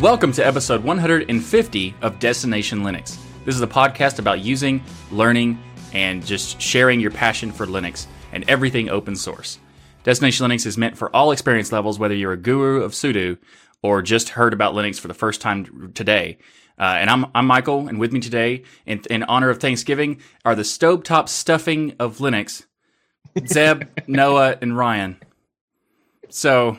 Welcome to episode 150 of Destination Linux. This is a podcast about using, learning, and just sharing your passion for Linux and everything open source. Destination Linux is meant for all experience levels, whether you're a guru of sudo or just heard about Linux for the first time today. Uh, and I'm, I'm Michael, and with me today, in, in honor of Thanksgiving, are the stovetop stuffing of Linux, Zeb, Noah, and Ryan. So,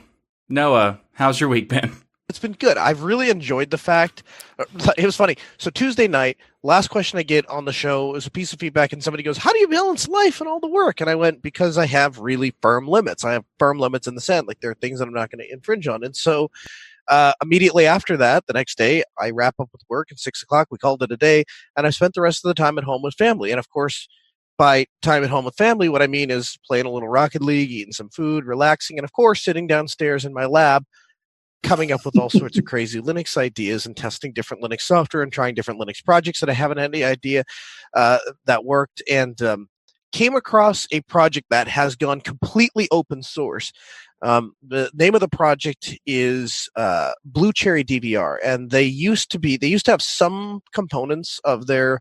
Noah, how's your week been? It's been good. I've really enjoyed the fact. uh, It was funny. So Tuesday night, last question I get on the show is a piece of feedback, and somebody goes, "How do you balance life and all the work?" And I went, "Because I have really firm limits. I have firm limits in the sand. Like there are things that I'm not going to infringe on." And so, uh, immediately after that, the next day, I wrap up with work at six o'clock. We called it a day, and I spent the rest of the time at home with family. And of course, by time at home with family, what I mean is playing a little Rocket League, eating some food, relaxing, and of course, sitting downstairs in my lab, coming up with all sorts of crazy Linux ideas and testing different Linux software and trying different Linux projects that I haven't had any idea uh, that worked. And um, came across a project that has gone completely open source. Um, the name of the project is uh, Blue Cherry DVR, and they used to be they used to have some components of their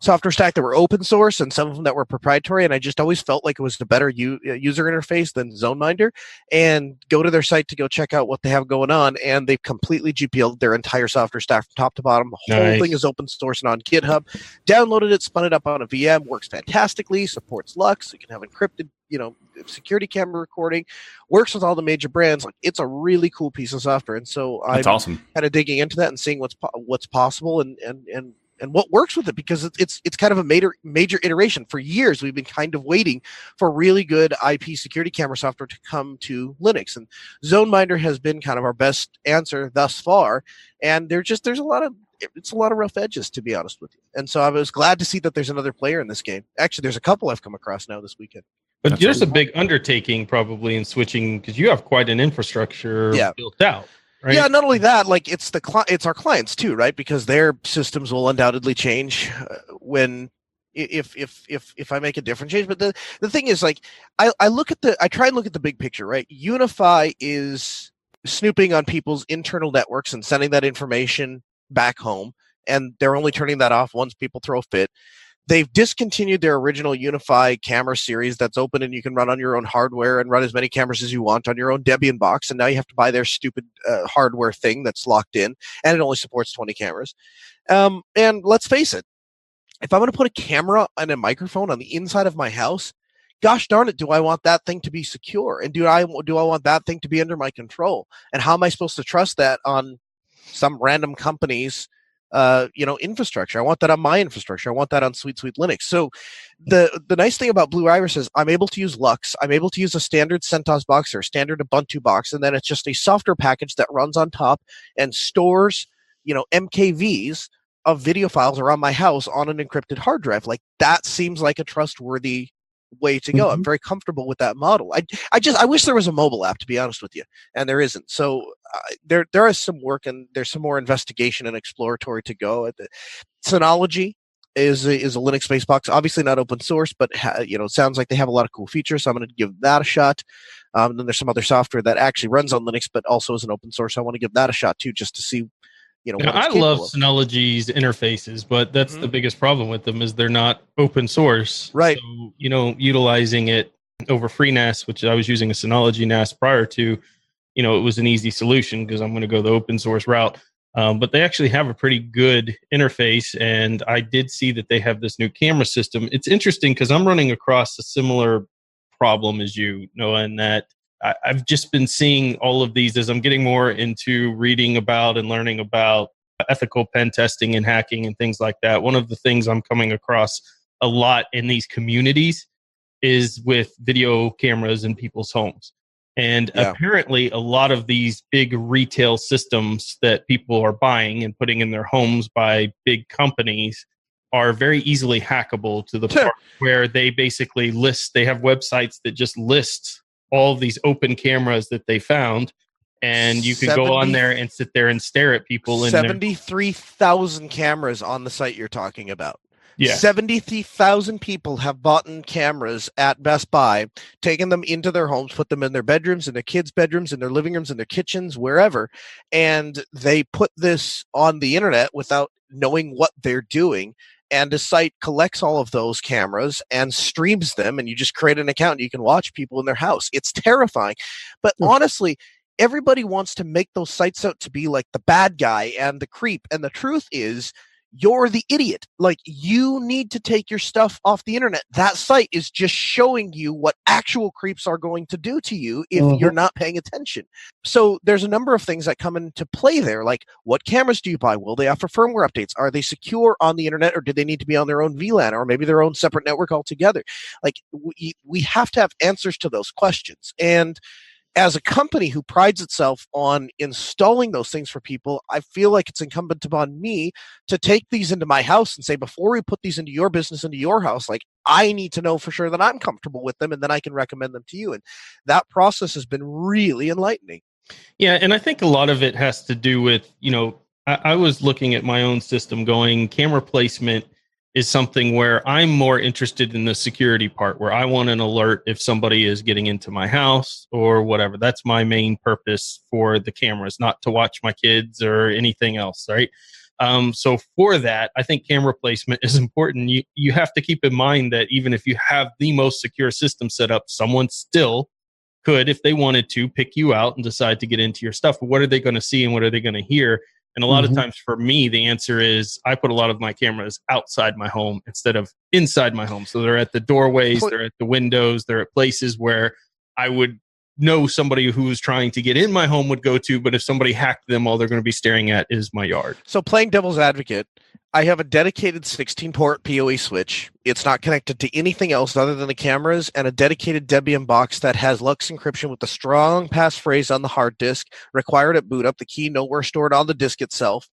software stack that were open source and some of them that were proprietary and i just always felt like it was a better u- uh, user interface than zoneminder and go to their site to go check out what they have going on and they've completely gpl'd their entire software stack from top to bottom the whole Nice. thing is open source and on github downloaded it spun it up on a vm works fantastically supports LUKS you can have encrypted you know security camera recording works with all the major brands like it's a really cool piece of software and so i'm awesome. kind of digging into that and seeing what's po- what's possible and and and and what works with it because it's it's it's kind of a major major iteration. For years, we've been kind of waiting for really good IP security camera software to come to Linux, and ZoneMinder has been kind of our best answer thus far. And there's just there's a lot of it's a lot of rough edges to be honest with you. And so I was glad to see that there's another player in this game. Actually, there's a couple I've come across now this weekend. But That's there's a big undertaking probably in switching because you have quite an infrastructure Yeah. built out, right? Yeah, not only that, like it's the cli- it's our clients too, right? Because their systems will undoubtedly change uh, when if if if if I make a different change. But the the thing is, like, I I look at the I try and look at the big picture, right? UniFi is snooping on people's internal networks and sending that information back home, and they're only turning that off once people throw a fit. They've discontinued their original UniFi camera series that's open and you can run on your own hardware and run as many cameras as you want on your own Debian box. And now you have to buy their stupid uh, hardware thing that's locked in and it only supports 20 cameras. Um, and let's face it, if I'm going to put a camera and a microphone on the inside of my house, gosh darn it, do I want that thing to be secure? And do I do I want that thing to be under my control? And how am I supposed to trust that on some random company's uh, you know infrastructure? I want that on my infrastructure. I want that on Sweet Sweet Linux. So the the nice thing about Blue Iris is I'm able to use LUKS. I'm able to use a standard CentOS box or a standard Ubuntu box, and then it's just a software package that runs on top and stores you know MKVs of video files around my house on an encrypted hard drive. Like that seems like a trustworthy way to go. I'm very comfortable with that model. I I just I wish there was a mobile app to be honest with you, and there isn't. So uh, there there is some work and there's some more investigation and exploratory to go. At the Synology is a, is a Linux based box, obviously not open source, but ha, you know it sounds like they have a lot of cool features. So I'm going to give that a shot. Um, then there's some other software that actually runs on Linux, but also is an open source. I want to give that a shot too, just to see. You know, Now, I love of. Synology's interfaces, but that's the Mhm. biggest problem with them is they're not open source. Right. So, you know, utilizing it over FreeNAS, which I was using a Synology NAS prior to, you know, it was an easy solution because I'm going to go the open source route. Um, but they actually have a pretty good interface, and I did see that they have this new camera system. It's interesting because I'm running across a similar problem as you, Noah, in that I, I've just been seeing all of these as I'm getting more into reading about and learning about ethical pen testing and hacking and things like that. One of the things I'm coming across a lot in these communities is with video cameras in people's homes. And Yeah. apparently, a lot of these big retail systems that people are buying and putting in their homes by big companies are very easily hackable to the part where they basically list, they have websites that just list all of these open cameras that they found. And you could go on there and sit there and stare at people in their Seventy-three thousand cameras on the site you're talking about. Yeah. 70,000 people have bought cameras at Best Buy, taken them into their homes, put them in their bedrooms, in their kids' bedrooms, in their living rooms, in their kitchens, wherever. And they put this on the internet without knowing what they're doing. And the site collects all of those cameras and streams them, and you just create an account. And you can watch people in their house. It's terrifying. But honestly, everybody wants to make those sites out to be like the bad guy and the creep. And the truth is, you're the idiot. Like you need to take your stuff off the internet. That site is just showing you what actual creeps are going to do to you if mm-hmm. you're not paying attention. So there's a number of things that come into play there. Like what cameras do you buy? Will they offer firmware updates? Are they secure on the internet or do they need to be on their own VLAN or maybe their own separate network altogether? Like we, we have to have answers to those questions. And as a company who prides itself on installing those things for people, I feel like it's incumbent upon me to take these into my house and say, before we put these into your business, into your house, like I need to know for sure that I'm comfortable with them and then I can recommend them to you. And that process has been really enlightening. Yeah. And I think a lot of it has to do with, you know, I, I was looking at my own system going camera placement is something where I'm more interested in the security part, where I want an alert if somebody is getting into my house or whatever. That's my main purpose for the cameras, not to watch my kids or anything else, right? Um, so for that, I think camera placement is important. You you have to keep in mind that even if you have the most secure system set up, someone still could, if they wanted to, pick you out and decide to get into your stuff. What are they going to see and what are they going to hear? And a lot mm-hmm. of times for me, the answer is I put a lot of my cameras outside my home instead of inside my home. So they're at the doorways, they're at the windows, they're at places where I would know somebody who's trying to get in my home would go to, but if somebody hacked them, all they're going to be staring at is my yard. So playing devil's advocate, I have a dedicated 16 port PoE switch. It's not connected to anything else other than the cameras and a dedicated Debian box that has LUKS encryption with a strong passphrase on the hard disk required at boot up, the key nowhere stored on the disk itself.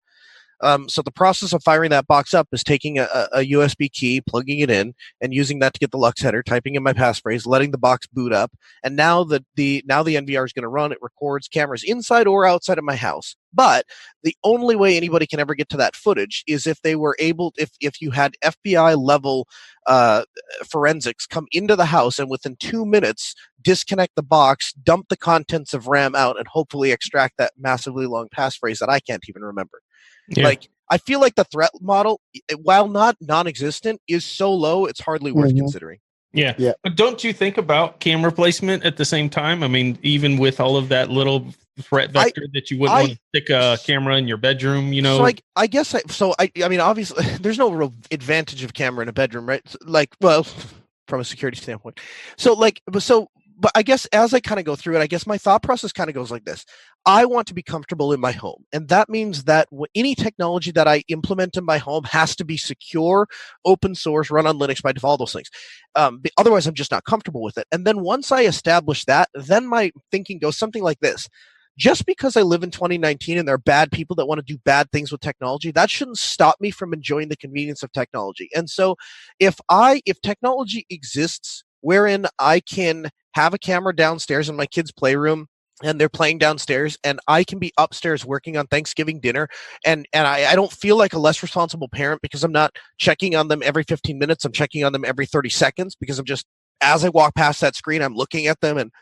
Um, so the process of firing that box up is taking a, a, USB key, plugging it in, and using that to get the LUKS header, typing in my passphrase, letting the box boot up, and now the, the now the NVR is going to run. It records cameras inside or outside of my house. But the only way anybody can ever get to that footage is if they were able, if if you had FBI level uh, forensics come into the house and within two minutes disconnect the box, dump the contents of RAM out, and hopefully extract that massively long passphrase that I can't even remember. Yeah. Like I feel like the threat model, while not non-existent, is so low it's hardly worth mm-hmm. considering. Yeah. yeah. But don't you think about camera placement at the same time? I mean, even with all of that little threat vector I, that you wouldn't I, want to stick a camera in your bedroom, you know? So like I guess I so I I mean obviously there's no real advantage of camera in a bedroom, right? Like well from a security standpoint. So like so but I guess as I kind of go through it, I guess my thought process kind of goes like this. I want to be comfortable in my home. And that means that any technology that I implement in my home has to be secure, open source, run on Linux by default, those things. Um, otherwise, I'm just not comfortable with it. And then once I establish that, then my thinking goes something like this. Just because I live in 2019 and there are bad people that want to do bad things with technology, that shouldn't stop me from enjoying the convenience of technology. And so if I, if technology exists wherein I can have a camera downstairs in my kids' playroom and they're playing downstairs and i can be upstairs working on thanksgiving dinner and and I, I don't feel like a less responsible parent because i'm not checking on them every 15 minutes. I'm checking on them every 30 seconds because i'm just as i walk past that screen i'm looking at them and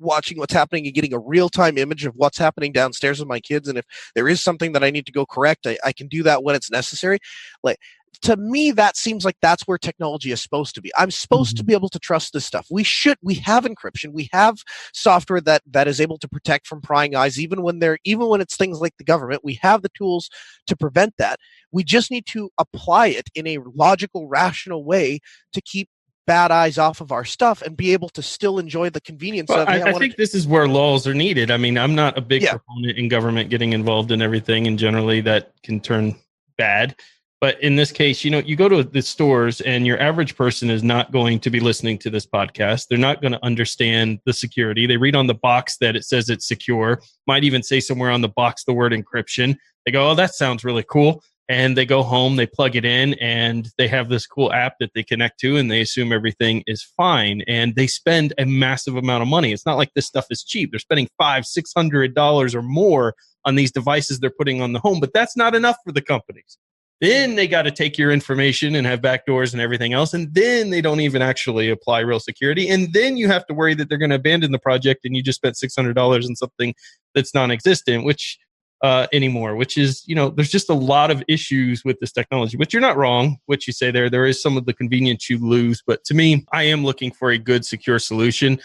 watching what's happening and getting a real-time image of what's happening downstairs with my kids and if there is something that i need to go correct i, I can do that when it's necessary. Like to me that seems like that's where technology is supposed to be i'm supposed mm-hmm. to be able to trust this stuff we should we have encryption we have software that that is able to protect from prying eyes even when they're even when it's things like the government we have the tools to prevent that we just need to apply it in a logical rational way to keep bad eyes off of our stuff and be able to still enjoy the convenience well, of I, I, I think to- this is where laws are needed. I mean, I'm not a big yeah. proponent in government getting involved in everything, and generally that can turn bad. But in this case, you know, you go to the stores and your average person is not going to be listening to this podcast. They're not going to understand the security. They read on the box that it says it's secure, might even say somewhere on the box the word encryption. They go, oh, that sounds really cool. And they go home, they plug it in, and they have this cool app that they connect to, and they assume everything is fine. And they spend a massive amount of money. It's not like this stuff is cheap. They're spending five, six hundred dollars or more on these devices they're putting on the home, but that's not enough for the companies Then they got to take your information and have backdoors and everything else. And then they don't even actually apply real security. And then you have to worry that they're going to abandon the project and you just spent $600 on something that's non existent, which uh, anymore, which is, you know, there's just a lot of issues with this technology, but you're not wrong. What you say there, there is some of the convenience you lose. But to me, I am looking for a good, secure solution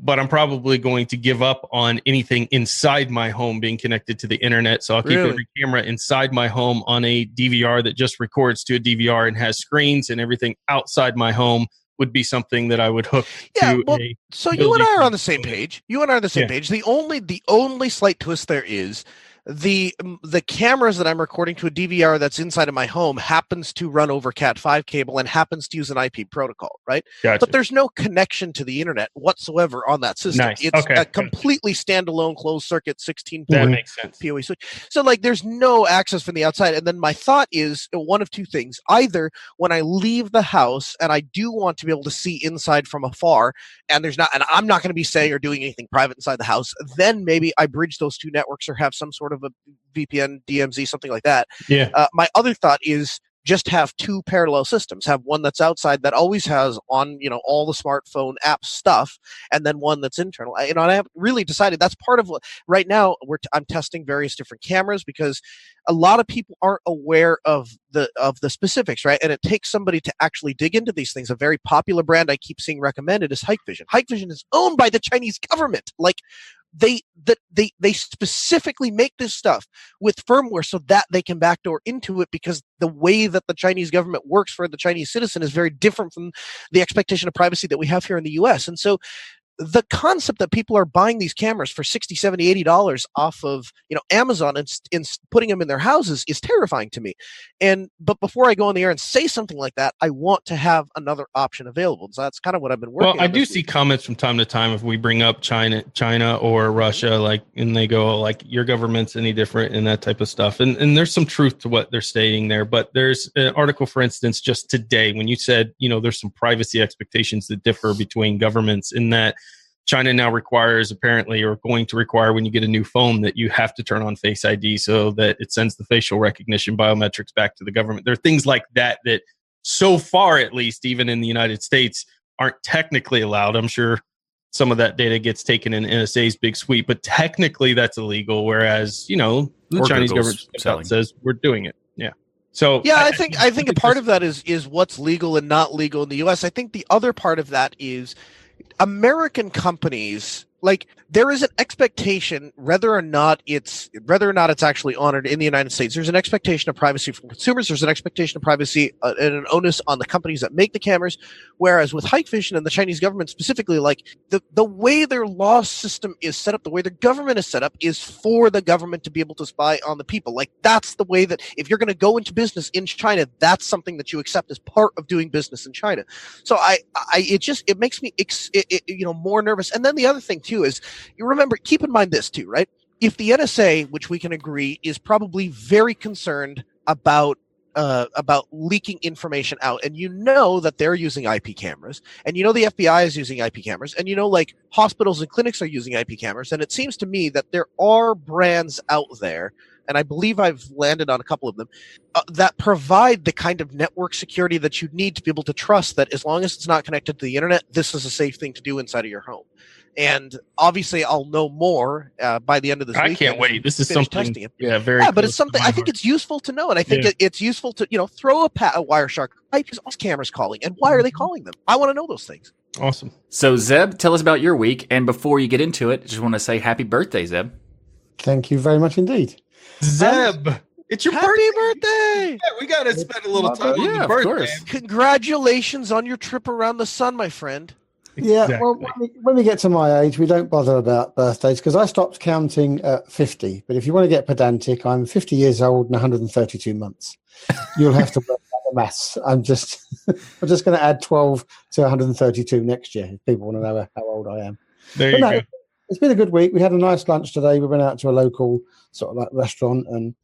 but I'm probably going to give up on anything inside my home being connected to the internet. So I'll keep Really? every camera inside my home on a DVR that just records to a DVR and has screens, and everything outside my home would be something that I would hook Yeah, to well, a. So you and I are on the same page. You and I are on the same Yeah. page. The only the only slight twist there is the the cameras that I'm recording to a DVR that's inside of my home happens to run over Cat5 cable and happens to use an IP protocol, right? Gotcha. But there's no connection to the internet whatsoever on that system. Nice. It's Okay, a completely standalone closed circuit 16 that port. PoE switch. So like there's no access from the outside. And then my thought is uh, one of two things. Either when I leave the house and I do want to be able to see inside from afar, and there's not and I'm not going to be saying or doing anything private inside the house, then maybe I bridge those two networks or have some sort of a VPN, DMZ, something like that. Yeah. Uh, my other thought is just have two parallel systems. Have one that's outside that always has on, you know, all the smartphone app stuff, and then one that's internal. I, you know, and I haven't really decided. That's part of what right now we're t- I'm testing various different cameras because a lot of people aren't aware of the of the specifics, right? And it takes somebody to actually dig into these things. A very popular brand I keep seeing recommended is Hikvision. Hikvision is owned by the Chinese government. Like they that they they specifically make this stuff with firmware so that they can backdoor into it because the way that the Chinese government works for the Chinese citizen is very different from the expectation of privacy that we have here in the US. And so the concept that people are buying these cameras for 60 70 80 dollars off of you know amazon and, and putting them in their houses is terrifying to me and but before i go on the air and say something like that i want to have another option available so that's kind of what i've been working Well, I do this see comments from time to time if we bring up China, China or mm-hmm. Russia, like, and they go oh, like, "Your government's any different?" and that type of stuff. And and there's some truth to what they're stating there. But there's an article, for instance, just today when you said, you know, there's some privacy expectations that differ between governments in that China now requires apparently or going to require when you get a new phone that you have to turn on Face ID so that it sends the facial recognition biometrics back to the government. There are things like that that so far at least even in the United States aren't technically allowed. I'm sure some of that data gets taken in NSA's big sweep, but technically that's illegal whereas, you know, the Or Chinese Google's government steps selling. out says we're doing it. Yeah. So yeah i think i think a part of that is is what's legal and not legal in the us i think the other part of that is american companies like there is an expectation whether or not it's whether or not it's actually honored in the united states. There's an expectation of privacy from consumers. There's an expectation of privacy uh, and an onus on the companies that make the cameras. Whereas with Hikvision and the chinese government specifically like the, the way their law system is set up the way their government is set up is for the government to be able to spy on the people. Like that's the way that if you're going to go into business in china that's something that you accept as part of doing business in china. So i i it just it makes me ex, it, it, you know more nervous. And then the other thing too is you remember keep in mind this too right? If the nsa which we can agree is probably very concerned about uh, about leaking information out and you know that they're using ip cameras and you know the fbi is using ip cameras and you know like hospitals and clinics are using ip cameras and it seems to me that there are brands out there and i believe i've landed on a couple of them uh, that provide the kind of network security that you need to be able to trust that as long as it's not connected to the internet this is a safe thing to do inside of your home and obviously i'll know more uh, by the end of this I weekend can't wait. This is something testing it. yeah, very yeah, but it's something I think it's useful to know, and I think Yeah. it, it's useful to you know throw a, pa- a Wireshark. Why is all cameras calling, and why are Mm-hmm. they calling them? I want to know those things. awesome. So, Zeb, tell us about your week. And before you get into it, just want to say happy birthday, Zeb. Thank you very much indeed. Zeb, it's your Happy birthday. birthday! Yeah, we gotta spend a little My time on Yeah, your of birthday. course. Congratulations on your trip around the sun, my friend. Yeah, well, when we, when we get to my age, we don't bother about birthdays because I stopped counting at 50. But if you want to get pedantic, I'm 50 years old and 132 months. You'll have to work out the maths. I'm just, I'm just going to add 12 to 132 next year if people want to know how old I am. There But you no, go. it's been a good week. We had a nice lunch today. We went out to a local sort of like restaurant and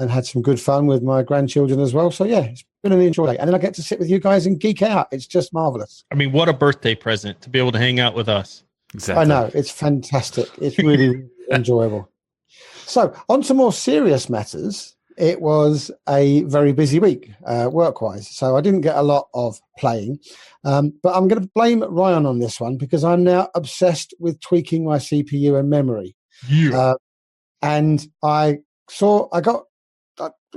and had some good fun with my grandchildren as well. So yeah, it's been an enjoy. And then I get to sit with you guys and geek out. It's just marvelous. I mean, what a birthday present to be able to hang out with us. Exactly. I know it's fantastic. It's really, really enjoyable. So on to more serious matters. it was a very busy week uh, work wise. So I didn't get a lot of playing. Um, but I'm going to blame Ryan on this one because I'm now obsessed with tweaking my CPU and memory. Yeah. Uh, and I saw, I got,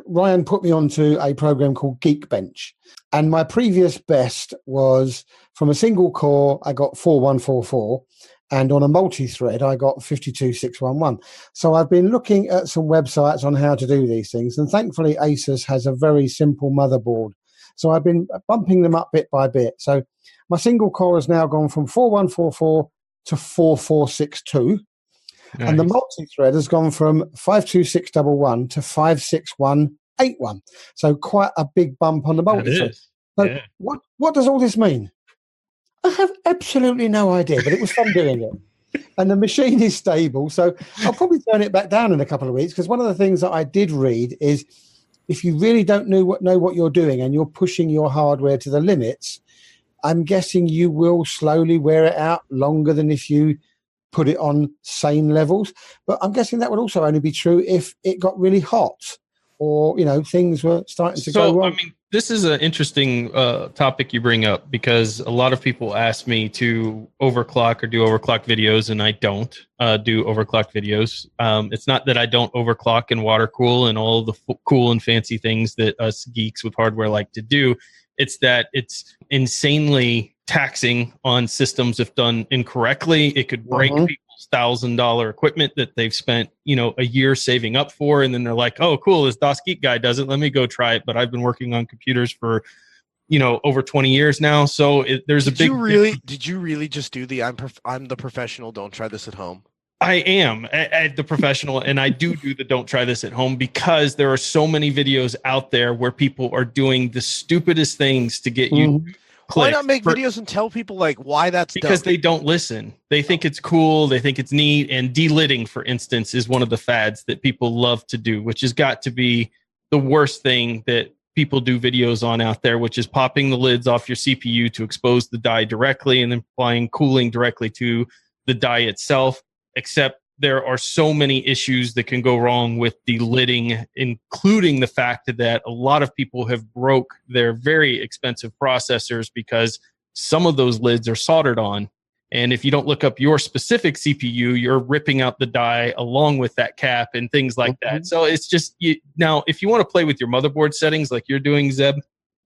Ryan put me onto a program called Geekbench. And my previous best was from a single core, I got 4144 and on a multi-thread i got 52611 so i've been looking at some websites on how to do these things and thankfully asus has a very simple motherboard. So i've been bumping them up bit by bit. So my single core has now gone from 4144 to 4462 and the multi-thread has gone from 52611 to 56181 so quite a big bump on the multi-thread so Yeah. what what does all this mean? I have absolutely no idea, but it was fun doing it. And the machine is stable, so I'll probably turn it back down in a couple of weeks because one of the things that I did read is if you really don't know what know what you're doing and you're pushing your hardware to the limits, I'm guessing you will slowly wear it out longer than if you put it on sane levels. But I'm guessing that would also only be true if it got really hot or you know things were starting to go So, I wrong. mean, this is an interesting uh, topic you bring up because a lot of people ask me to overclock or do overclock videos, and I don't uh, do overclock videos. Um, it's not that I don't overclock and water cool and all the f- cool and fancy things that us geeks with hardware like to do. It's that it's insanely taxing on systems if done incorrectly. It could break Mhm. people's thousand dollar equipment that they've spent, you know, a year saving up for, and then they're like, "Oh, cool, this DasGeek guy does it. Let me go try it." But I've been working on computers for, you know, over twenty years now, so it, there's Did a big. you really? Did you really just do the I'm prof- I'm the professional? Don't try this at home. I am at, the professional, and I do do the don't try this at home because there are so many videos out there where people are doing the stupidest things to get you. Mhm. Why not make for- videos and tell people like why that's because dumb? they don't listen. They think it's cool. They think it's neat. And delidding, for instance, is one of the fads that people love to do, which has got to be the worst thing that people do videos on out there, which is popping the lids off your CPU to expose the die directly and then applying cooling directly to the die itself. Except there are so many issues that can go wrong with delidding, including the fact that a lot of people have broke their very expensive processors because some of those lids are soldered on. And if you don't look up your specific CPU, you're ripping out the die along with that cap and things like that. Mm-hmm. So it's just you, now, if you want to play with your motherboard settings like you're doing, Zeb,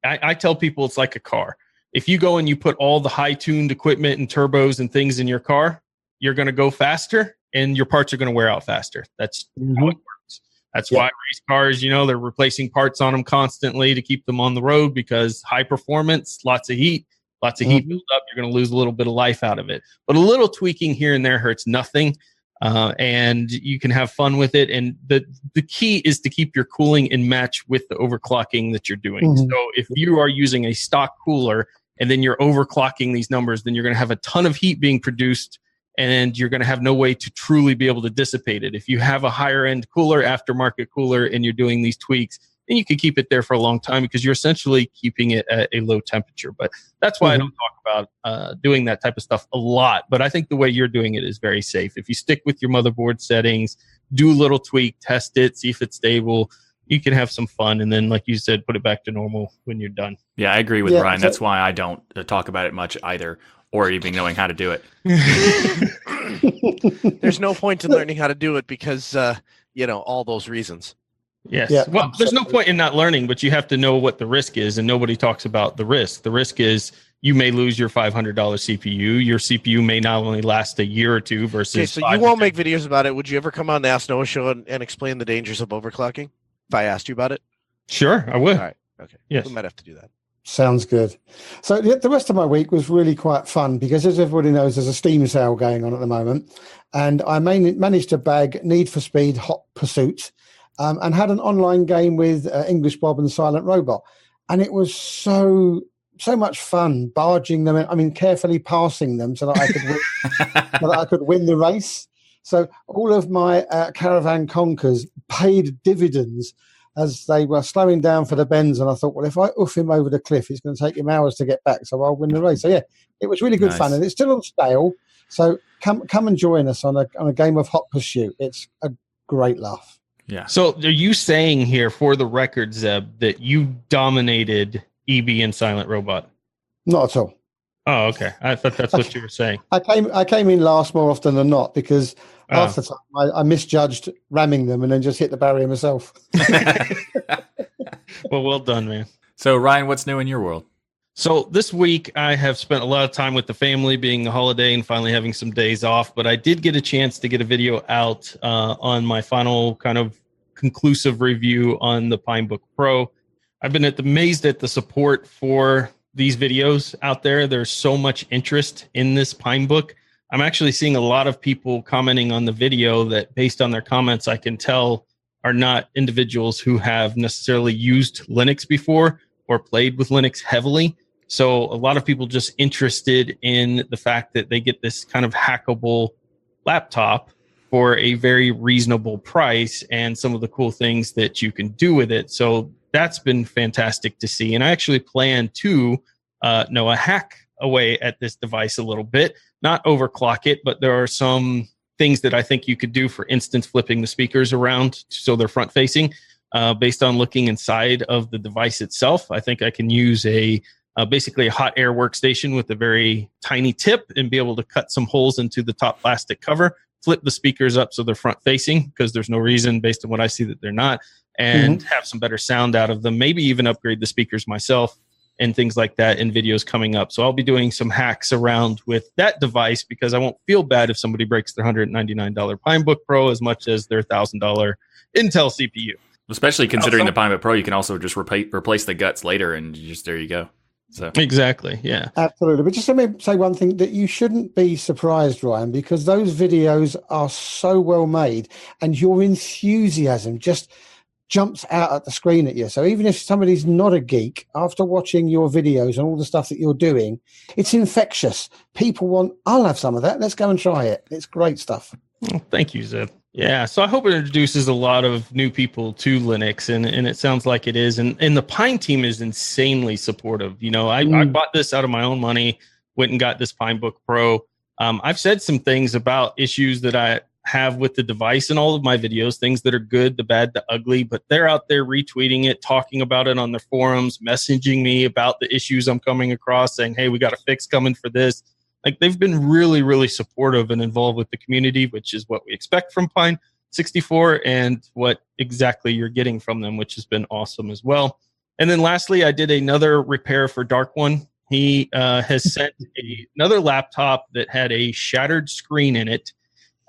I, I tell people it's like a car. If you go and you put all the high tuned equipment and turbos and things in your car, you're going to go faster and your parts are going to wear out faster. That's how it works. That's Yeah. why race cars, you know, they're replacing parts on them constantly to keep them on the road because high performance, lots of heat, lots of heat Mhm. build up. You're going to lose a little bit of life out of it. But a little tweaking here and there hurts nothing. Uh, and you can have fun with it. And the the key is to keep your cooling in match with the overclocking that you're doing. Mhm. So if you are using a stock cooler and then you're overclocking these numbers, then you're going to have a ton of heat being produced and you're going to have no way to truly be able to dissipate it. If you have a higher end cooler, aftermarket cooler, and you're doing these tweaks, then you can keep it there for a long time because you're essentially keeping it at a low temperature. But that's why I Mhm. don't talk about uh, doing that type of stuff a lot. But I think the way you're doing it is very safe. If you stick with your motherboard settings, do a little tweak, test it, see if it's stable. You can have some fun, and then, like you said, put it back to normal when you're done. Yeah, I agree with Yeah, Ryan. so- That's why I don't uh, talk about it much either, or even knowing how to do it. There's no point in learning how to do it because uh, you know all those reasons. Yes. Yeah, well, there's no point in not learning, but you have to know what the risk is, and nobody talks about the risk. The risk is you may lose your $500 CPU. Your CPU may not only last a year or two versus. Okay, so you won't make videos about it. Would you ever come on the Ask Noah show and, and explain the dangers of overclocking? If I asked you about it, Sure, I would. all right, okay, Yes. we might have to do that. Sounds good. So the, rest of my week was really quite fun because, as everybody knows, there's a Steam sale going on at the moment, and I managed to bag Need for Speed Hot Pursuit, um, and had an online game with uh, English Bob and Silent Robot, and it was so so much fun barging them. In, I mean, carefully passing them so that I could win, so that I could win the race. So all of my uh, caravan conkers paid dividends as they were slowing down for the bends. And I thought, well, if I oof him over the cliff, it's going to take him hours to get back. So I'll win the race. So yeah, it was really good fun, and it's still on sale. So come come and join us on a on a game of Hot Pursuit. It's a great laugh. Yeah. So are you saying here for the record, Zeb, that you dominated EB and Silent Robot? Not at all. Oh, okay. I thought that's what you were saying. I came I came in last more often than not because. Half the time I, I misjudged ramming them and then just hit the barrier myself. Well, well done, man. so, Ryan, what's new in your world? So this week I have spent a lot of time with the family, being the holiday and finally having some days off. But I did get a chance to get a video out uh, on my final kind of conclusive review on the PineBook Pro. I've been amazed at the support for these videos out there. There's so much interest in this PineBook. I'm actually seeing a lot of people commenting on the video that, based on their comments, I can tell are not individuals who have necessarily used Linux before or played with Linux heavily. So a lot of people just interested in the fact that they get this kind of hackable laptop for a very reasonable price and some of the cool things that you can do with it. So that's been fantastic to see. And I actually plan to uh, a hack away at this device a little bit, not overclock it, but there are some things that I think you could do. For instance, flipping the speakers around so they're front facing. Uh, based on looking inside of the device itself, I think I can use a uh, basically a hot air workstation with a very tiny tip and be able to cut some holes into the top plastic cover, flip the speakers up so they're front facing because there's no reason based on what I see that they're not, and have some better sound out of them. Maybe even upgrade the speakers myself and things like that in videos coming up. So I'll be doing some hacks around with that device because I won't feel bad if somebody breaks their $199 PineBook Pro as much as their $1,000 Intel CPU. Especially oh, considering so- the PineBook Pro, you can also just replace replace the guts later, and just there you go. So Exactly. Yeah. Absolutely. But just let me say one thing that you shouldn't be surprised, Ryan, because those videos are so well made and your enthusiasm just jumps out at the screen at you. So even if somebody's not a geek, after watching your videos and all the stuff that you're doing, it's infectious. People want, I'll have some of that. Let's go and try it. It's great stuff. Well, thank you, Zeb. Yeah, so I hope it introduces a lot of new people to Linux, and, and it sounds like it is. And and the Pine team is insanely supportive. You know, I, I Mm. bought this out of my own money, went and got this PineBook Pro. Um, I've said some things about issues that I have with the device in all of my videos, things that are good, the bad, the ugly, but they're out there retweeting it, talking about it on their forums, messaging me about the issues I'm coming across, saying, hey, we got a fix coming for this. Like they've been really really supportive and involved with the community which is what we expect from pine 64 and what exactly you're getting from them which has been awesome as well. And then lastly i did another repair for dark one. He uh, has sent a, another laptop that had a shattered screen in it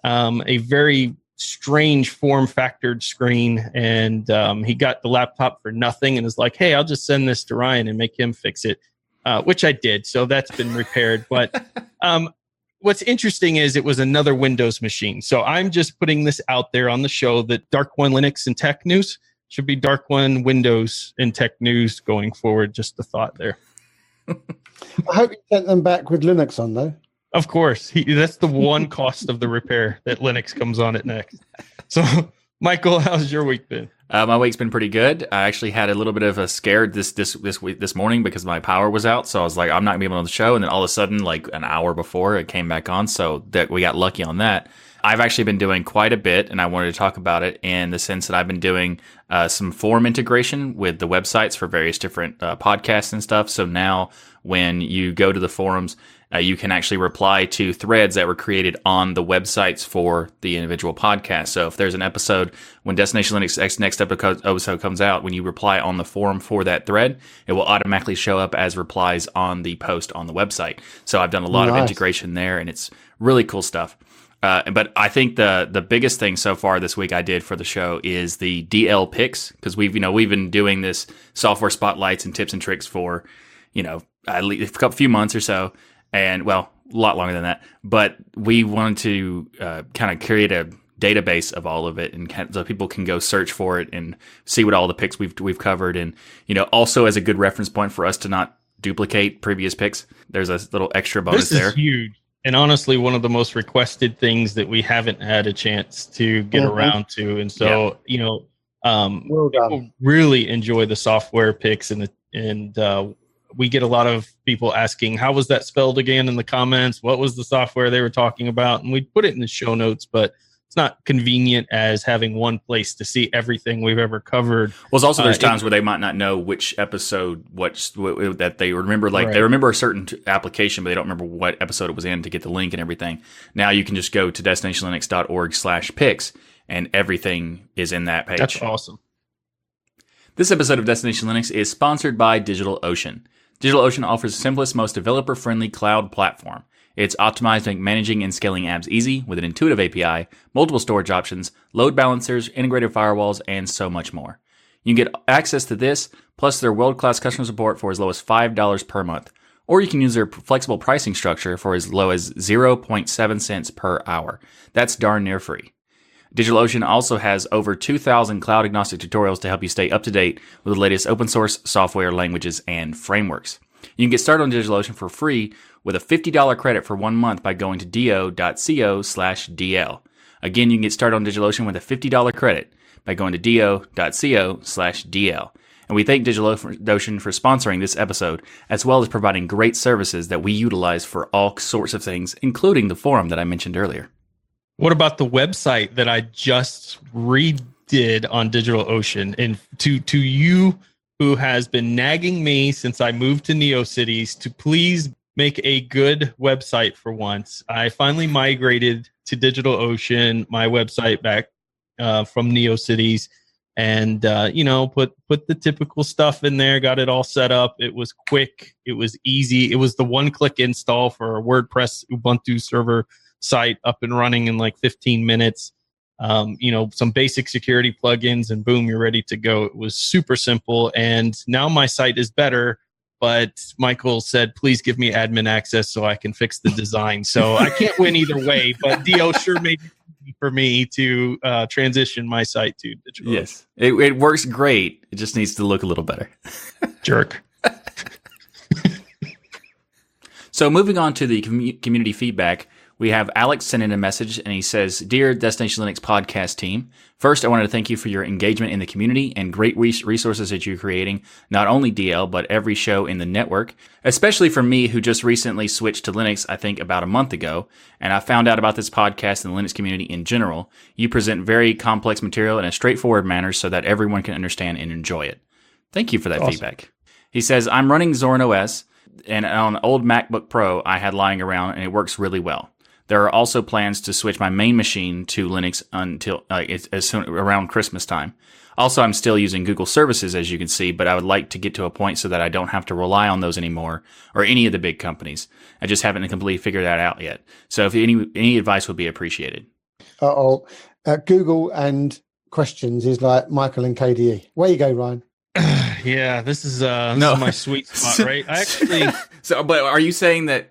um, a very strange form factored screen and um, he got the laptop for nothing and is like hey i'll just send this to ryan and make him fix it uh, which I did. So that's been repaired. But um, what's interesting is it was another Windows machine. So I'm just putting this out there on the show that Dark One Linux and Tech News should be Dark One Windows and Tech News going forward. Just a thought there. I hope you sent them back with Linux on, though. Of course, he, that's the one cost of the repair that Linux comes on it next. So, Michael, how's your week been? Uh, my week's been pretty good. I actually had a little bit of a scare this this this week this morning because my power was out. So I was like, I'm not gonna be able to on the show. And then all of a sudden, like an hour before, it came back on. So that we got lucky on that. I've actually been doing quite a bit, and I wanted to talk about it in the sense that I've been doing uh, some form integration with the websites for various different uh, podcasts and stuff. So now, when you go to the forums, uh, you can actually reply to threads that were created on the websites for the individual podcast. So if there's an episode when Destination Linux X next episode episode comes out, when you reply on the forum for that thread, it will automatically show up as replies on the post on the website. So I've done a lot of integration there, and it's really cool stuff. Uh, but I think the the biggest thing so far this week I did for the show is the DL picks because we've you know we've been doing this software spotlights and tips and tricks for you know at least a couple few months or so, and well a lot longer than that. But we wanted to uh, kind of create a database of all of it and kind so people can go search for it and see what all the picks we've we've covered and you know also as a good reference point for us to not duplicate previous picks. There's a little extra bonus this there. is huge. And honestly, one of the most requested things that we haven't had a chance to get Mhm. around to. And so, you know, um, Well people really enjoy the software picks and the, and uh, we get a lot of people asking how was that spelled again in the comments what was the software they were talking about and we put it in the show notes but it's not convenient as having one place to see everything we've ever covered. Well, also there's Uh, times where they might not know which episode, what, what that they remember. Like they remember a certain t- application, but they don't remember what episode it was in to get the link and everything. Now you can just go to destinationlinux.org/picks, and everything is in that page. That's awesome. This episode of Destination Linux is sponsored by DigitalOcean. DigitalOcean offers the simplest, most developer friendly cloud platform. It's optimized to make managing and scaling apps easy with an intuitive API, multiple storage options, load balancers, integrated firewalls, and so much more. You can get access to this, plus their world class customer support for as low as $5 per month. Or you can use their flexible pricing structure for as low as 0.7 cents per hour. That's darn near free. DigitalOcean also has over 2,000 cloud agnostic tutorials to help you stay up to date with the latest open source software, languages, and frameworks. You can get started on DigitalOcean for free with a $50 credit for one month by going to do.co slash DL. Again, you can get started on DigitalOcean with a $50 credit by going to do.co slash DL. And we thank DigitalOcean for sponsoring this episode, as well as providing great services that we utilize for all sorts of things, including the forum that I mentioned earlier. What about the website that I just redid on DigitalOcean? And to to you who has been nagging me since I moved to NeoCities to please make a good website for once. I finally migrated to DigitalOcean, my website back uh, from NeoCities, and uh, you know put put the typical stuff in there. Got it all set up. It was quick. It was easy. It was the one click install for a WordPress Ubuntu server site up and running in like 15 minutes. Um, you know, some basic security plugins, and boom, you're ready to go. It was super simple. And now my site is better. But Michael said, please give me admin access so I can fix the design. So I can't win either way. But DO sure made it for me to uh, transition my site to digital. Yes, it, it works great. It just needs to look a little better. Jerk. So, moving on to the commu- community feedback, we have Alex send in a message and he says, Dear Destination Linux podcast team, first I wanted to thank you for your engagement in the community and great resources that you're creating, not only DL, but every show in the network, especially for me who just recently switched to Linux, I think about a month ago, and I found out about this podcast and the Linux community in general. You present very complex material in a straightforward manner so that everyone can understand and enjoy it. Thank you for that Awesome. feedback. He says, I'm running Zorin OS and on an old MacBook Pro I had lying around and it works really well. There are also plans to switch my main machine to Linux until uh, it's, as soon around Christmas time. Also, I'm still using Google services as you can see, but I would like to get to a point so that I don't have to rely on those anymore or any of the big companies. I just haven't completely figured that out yet. So if any any advice would be appreciated. Uh-oh. Uh, Google and questions is like Michael and KDE. Where you go, Ryan? yeah, this is uh this No. is my sweet spot, right? I actually So, but are you saying that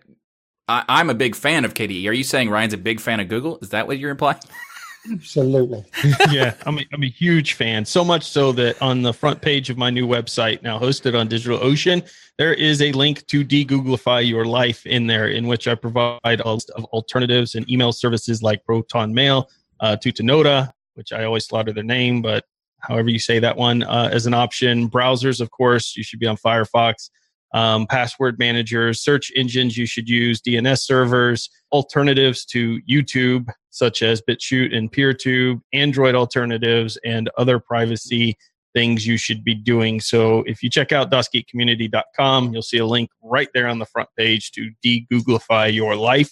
I, I'm a big fan of KDE? Are you saying Ryan's a big fan of Google? Is that what you're implying? Absolutely. yeah, I'm a, I'm a huge fan. So much so that on the front page of my new website, now hosted on DigitalOcean, there is a link to de-Googlify your life in there, in which I provide a list of alternatives and email services like Proton Mail, uh, Tutanota, which I always slaughter their name, but however you say that one uh, as an option. Browsers, of course, you should be on Firefox. Um, password managers, search engines you should use, DNS servers, alternatives to YouTube, such as BitChute and PeerTube, Android alternatives, and other privacy things you should be doing. So if you check out DasGeekCommunity.com, you'll see a link right there on the front page to de-Googlify your life.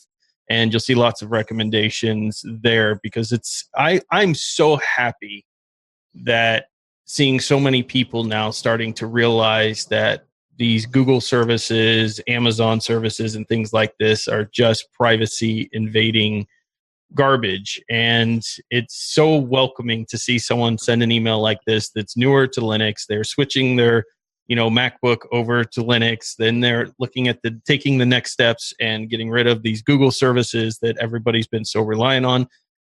And you'll see lots of recommendations there because it's I, I'm so happy that seeing so many people now starting to realize that these Google services, Amazon services, and things like this are just privacy invading garbage. And it's so welcoming to see someone send an email like this that's newer to Linux. They're switching their you know macbook over to linux then they're looking at the taking the next steps and getting rid of these google services that everybody's been so reliant on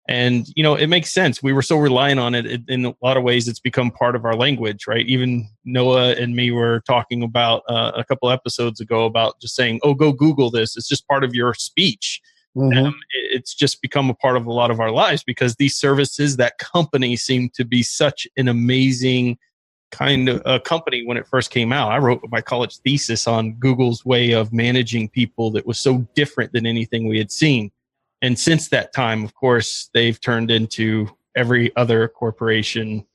and you know it makes sense. We were so reliant on it It- in a lot of ways it's become part of our language right? Even noah and me were talking about uh, a couple episodes ago about just saying oh go google this. It's just part of your speech. Mhm. um, it's just become a part of a lot of our lives because these services that company seem to be such an amazing kind of a company when it first came out. I wrote my college thesis on google's way of managing people that was so different than anything we had seen And since that time, of course, they've turned into every other corporation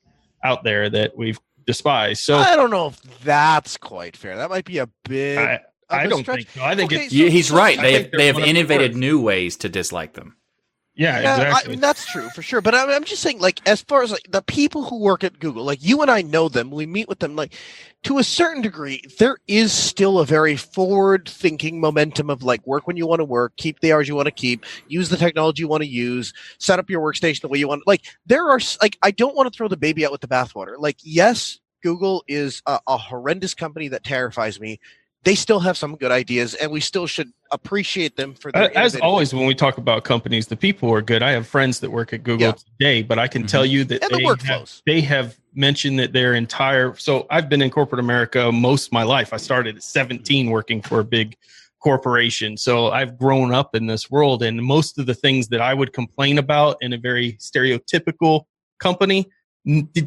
out there that we've despised. So I don't know if that's quite fair. That might be a bit. I, I don't stretch. think so. I think Okay, it's so- he's so right. I They have, they're have one of the innovated new ways to dislike them. Yeah, Yeah, I exactly. mean, that's true for sure. But I'm, I'm just saying, like, as far as like the people who work at Google, like you and I know them, we meet with them, like to a certain degree, there is still a very forward-thinking momentum of like work when you want to work, keep the hours you want to keep, use the technology you want to use, set up your workstation the way you want. Like, there are like, I don't want to throw the baby out with the bathwater. Like, yes, Google is a, a horrendous company that terrifies me. They still have some good ideas, and we still should appreciate them for their Uh, As always, when we talk about companies, the people are good. I have friends that work at Google Yeah. today, but I can tell you that and the they workflows. have, they have mentioned that their entire. So I've been in corporate America most of my life. I started at 17 working for a big corporation. So I've grown up in this world, and most of the things that I would complain about in a very stereotypical company n- did-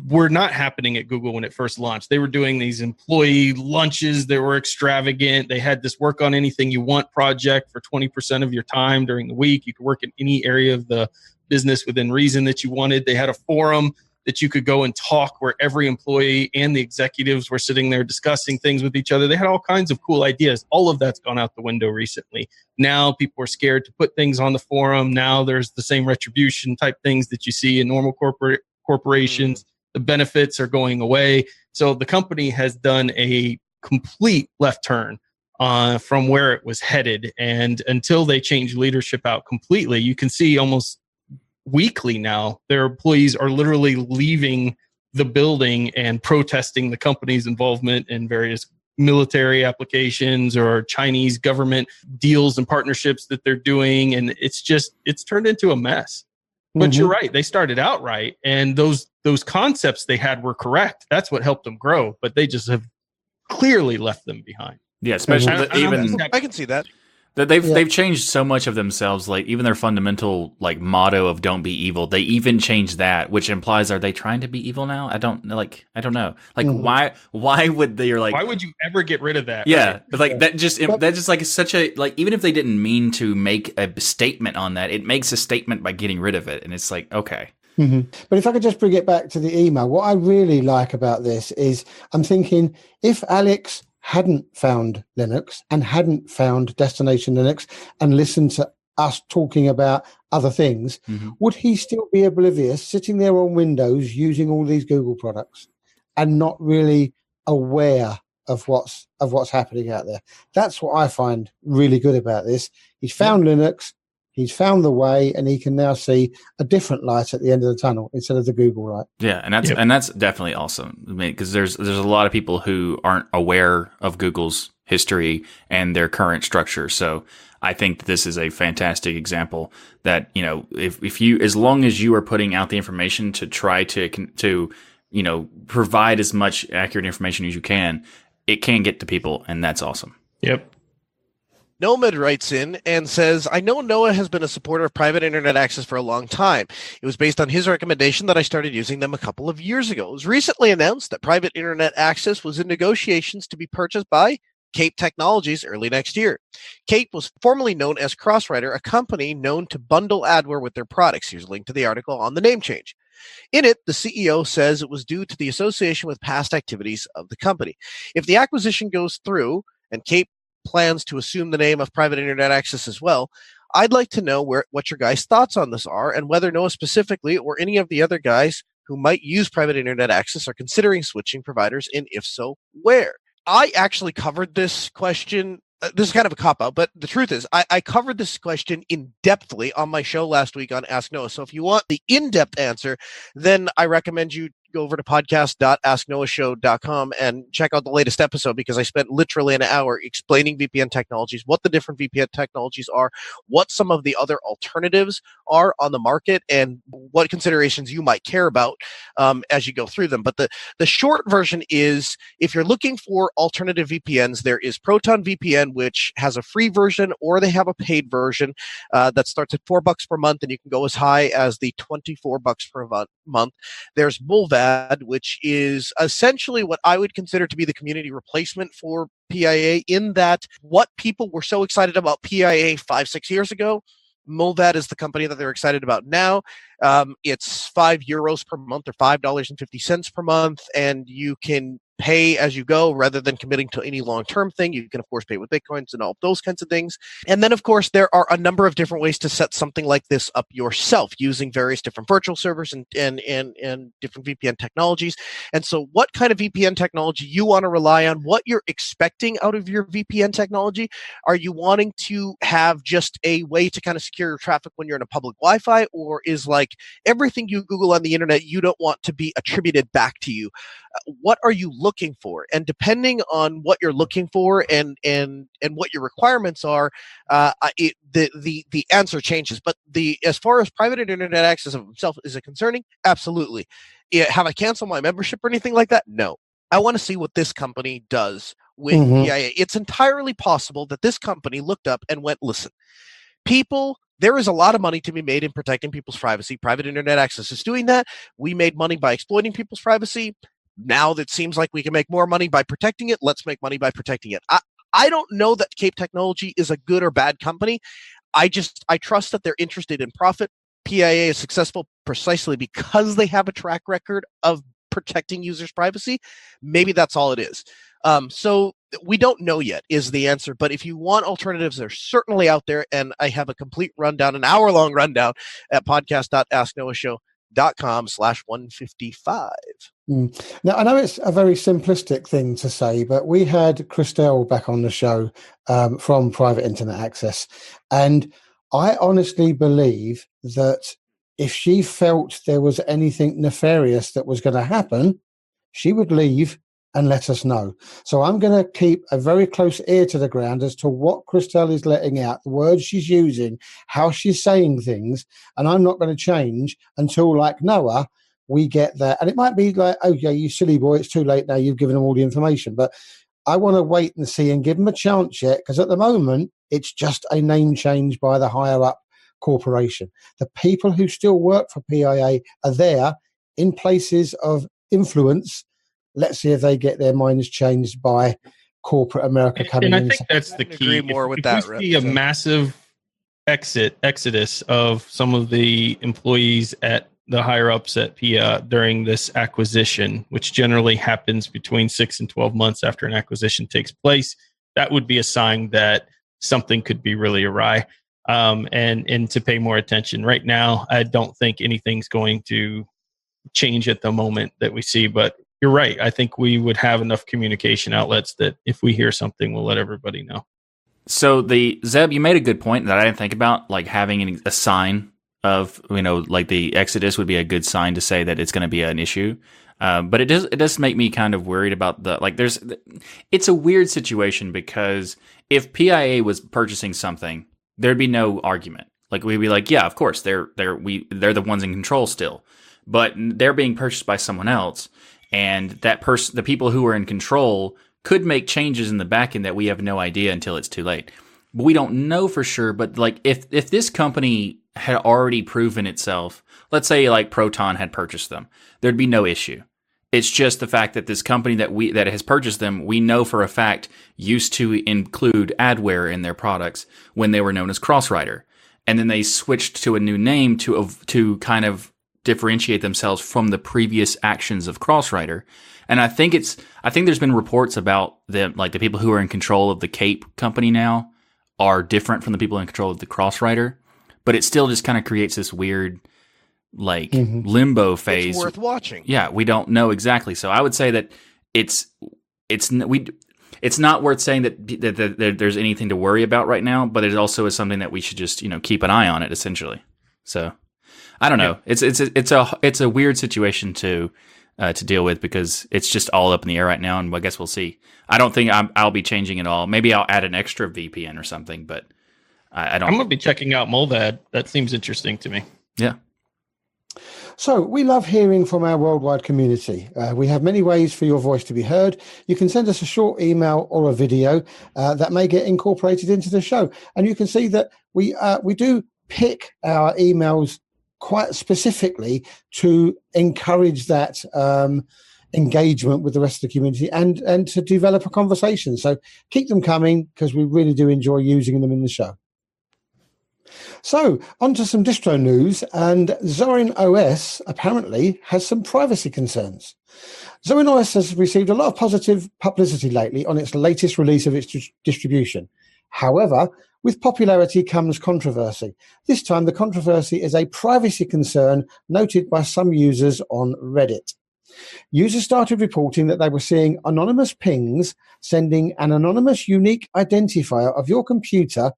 were not happening at Google when it first launched. They were doing these employee lunches that were extravagant. They had this work on anything you want project for 20% of your time during the week. You could work in any area of the business within reason that you wanted. They had a forum that you could go and talk where every employee and the executives were sitting there discussing things with each other. They had all kinds of cool ideas. All of that's gone out the window recently. Now people are scared to put things on the forum. Now there's the same retribution type things that you see in normal corporate corporations. The benefits are going away. So the company has done a complete left turn uh, from where it was headed. And until they change leadership out completely, you can see almost weekly now their employees are literally leaving the building and protesting the company's involvement in various military applications or Chinese government deals and partnerships that they're doing. And it's just, it's turned into a mess. But Mhm. you're right. They started out right, and those those concepts they had were correct. That's what helped them grow. But they just have clearly left them behind. Yeah, especially Mhm. the, I- I even. I can see that. That they've Yeah. they've changed so much of themselves. Like even their fundamental like motto of "Don't be evil." They even changed that, which implies are they trying to be evil now? I don't like. I don't know. Like Mhm. why? Why would they? Are like Why would you ever get rid of that? Yeah, right? but like that just But- that just like is such a like even if they didn't mean to make a statement on that, it makes a statement by getting rid of it, and it's like okay, hmm But if I could just bring it back to the email, what I really like about this is I'm thinking if Alex hadn't found Linux and hadn't found Destination Linux and listened to us talking about other things, Mhm. would he still be oblivious sitting there on Windows using all these Google products and not really aware of what's of what's happening out there? That's what I find really good about this. He's found Linux, he's found the way, and he can now see a different light at the end of the tunnel instead of the Google light. yeah, and that's Yep. and that's definitely awesome. I mean, because there's there's a lot of people who aren't aware of Google's history and their current structure. So I think this is a fantastic example that you know if if you as long as you are putting out the information to try to to you know provide as much accurate information as you can, it can get to people, and that's awesome. Yep. Nomad writes in and says, I know Noah has been a supporter of private internet access for a long time. It was based on his recommendation that I started using them a couple of years ago. It was recently announced that private internet access was in negotiations to be purchased by Cape Technologies early next year. Cape was formerly known as Crossrider, a company known to bundle adware with their products. Here's a link to the article on the name change. In it, the CEO says it was due to the association with past activities of the company. If the acquisition goes through and Cape plans to assume the name of private internet access as well, I'd like to know where what your guys' thoughts on this are and whether Noah specifically or any of the other guys who might use private internet access are considering switching providers, and if so, where? I actually covered this question. Uh, this is kind of a cop out, but the truth is, I, I covered this question in depthly on my show last week on Ask Noah. So if you want the in depth answer, then I recommend you go over to podcast.asknoahshow.com and check out the latest episode because I spent literally an hour explaining VPN technologies, what the different VPN technologies are, what some of the other alternatives are on the market, and what considerations you might care about um, as you go through them. But the, the short version is if you're looking for alternative VPNs, there is Proton VPN, which has a free version or they have a paid version uh, that starts at four bucks per month, and you can go as high as the 24 bucks per mon- month. There's MULLVAD, which is essentially what I would consider to be the community replacement for PIA, in that what people were so excited about PIA five, six years ago Mullvad is the company that they're excited about now. Um, it's five euros per month or five dollars and fifty cents per month, and you can pay as you go rather than committing to any long term thing. You can, of course, pay with Bitcoins and all those kinds of things. And then, of course, there are a number of different ways to set something like this up yourself using various different virtual servers and, and, and, and different VPN technologies. And so, what kind of VPN technology you want to rely on, what you're expecting out of your VPN technology. Are you wanting to have just a way to kind of secure your traffic when you're in a public Wi Fi, or is like everything you Google on the internet you don't want to be attributed back to you? Uh, what are you looking for? And depending on what you're looking for and and and what your requirements are, uh, it, the the the answer changes. But the as far as private internet access of itself is it concerning? Absolutely. Yeah, have I canceled my membership or anything like that? No. I want to see what this company does with mm-hmm. PIA. It's entirely possible that this company looked up and went, listen, people there is a lot of money to be made in protecting people's privacy. Private internet access is doing that. We made money by exploiting people's privacy now that seems like we can make more money by protecting it let's make money by protecting it. I i don't know that cape technology is a good or bad company. I just i trust that they're interested in profit. Pia is successful precisely because they have a track record of protecting users privacy. Maybe that's all it is. Um, so we don't know yet is the answer but if you want alternatives they're certainly out there and i have a complete rundown an hour long rundown at podcast.asknoahshow dot com slash 155 mm. now i know it's a very simplistic thing to say but we had christel back on the show um, from private internet access and i honestly believe that if she felt there was anything nefarious that was going to happen she would leave and let us know. So I'm going to keep a very close ear to the ground as to what Christel is letting out, the words she's using, how she's saying things, and I'm not going to change until, like Noah, we get that. And it might be like, oh yeah, you silly boy, it's too late now. You've given them all the information, but I want to wait and see and give them a chance yet because at the moment it's just a name change by the higher up corporation. The people who still work for PIA are there in places of influence let's see if they get their minds changed by corporate America coming and in. I think that's the key. more if, with if that. We see a massive exit exodus of some of the employees at the higher ups at PIA during this acquisition, which generally happens between six and 12 months after an acquisition takes place. That would be a sign that something could be really awry. Um, and and to pay more attention. Right now, I don't think anything's going to change at the moment that we see, but you're right. I think we would have enough communication outlets that if we hear something, we'll let everybody know. So the Zeb, you made a good point that I didn't think about, like having a sign of you know, like the Exodus would be a good sign to say that it's going to be an issue. Um, but it does it does make me kind of worried about the like. There's it's a weird situation because if PIA was purchasing something, there'd be no argument. Like we'd be like, yeah, of course they're they're we they're the ones in control still, but they're being purchased by someone else and that person, the people who are in control, could make changes in the back end that we have no idea until it's too late. We don't know for sure. But like, if if this company had already proven itself, let's say like Proton had purchased them, there'd be no issue. It's just the fact that this company that we that has purchased them, we know for a fact used to include adware in their products when they were known as Crossrider, and then they switched to a new name to to kind of differentiate themselves from the previous actions of Crossrider. And I think it's I think there's been reports about them like the people who are in control of the Cape company now are different from the people in control of the Crossrider, but it still just kind of creates this weird like mm-hmm. limbo phase. It's worth watching. Yeah, we don't know exactly. So I would say that it's it's we it's not worth saying that, that, that, that there's anything to worry about right now, but it also is something that we should just you know keep an eye on it essentially. So I don't know. Yeah. It's it's it's a it's a weird situation to uh, to deal with because it's just all up in the air right now, and I guess we'll see. I don't think i will be changing at all. Maybe I'll add an extra VPN or something, but I, I don't. I'm gonna be checking out Mullvad. That seems interesting to me. Yeah. So, we love hearing from our worldwide community. Uh, we have many ways for your voice to be heard. You can send us a short email or a video uh, that may get incorporated into the show. And you can see that we, uh, we do pick our emails quite specifically to encourage that um, engagement with the rest of the community and and to develop a conversation. So keep them coming because we really do enjoy using them in the show. So, on to some distro news, and Zorin OS apparently has some privacy concerns. Zorin OS has received a lot of positive publicity lately on its latest release of its distribution. However, with popularity comes controversy. This time, the controversy is a privacy concern noted by some users on Reddit. Users started reporting that they were seeing anonymous pings sending an anonymous unique identifier of your computer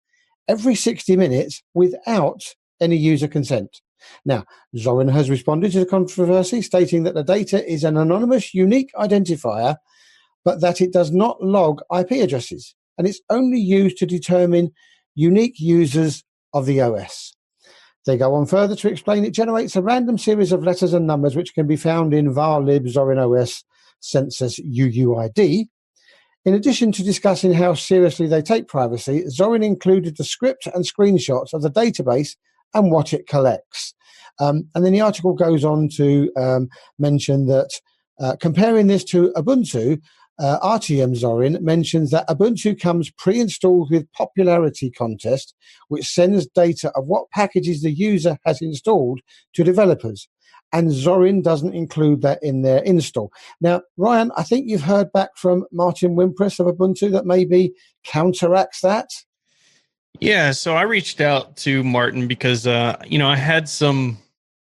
every 60 minutes without any user consent. Now, Zorin has responded to the controversy, stating that the data is an anonymous unique identifier, but that it does not log IP addresses, and it's only used to determine unique users of the OS. They go on further to explain it generates a random series of letters and numbers which can be found in varlibs or in OS census UUID. In addition to discussing how seriously they take privacy, Zorin included the script and screenshots of the database and what it collects. Um, and then the article goes on to um, mention that uh, comparing this to Ubuntu, uh, Artyom Zorin mentions that Ubuntu comes pre-installed with popularity contest, which sends data of what packages the user has installed to developers. And Zorin doesn't include that in their install. Now, Ryan, I think you've heard back from Martin Wimpress of Ubuntu that maybe counteracts that. Yeah, so I reached out to Martin because uh, you know I had some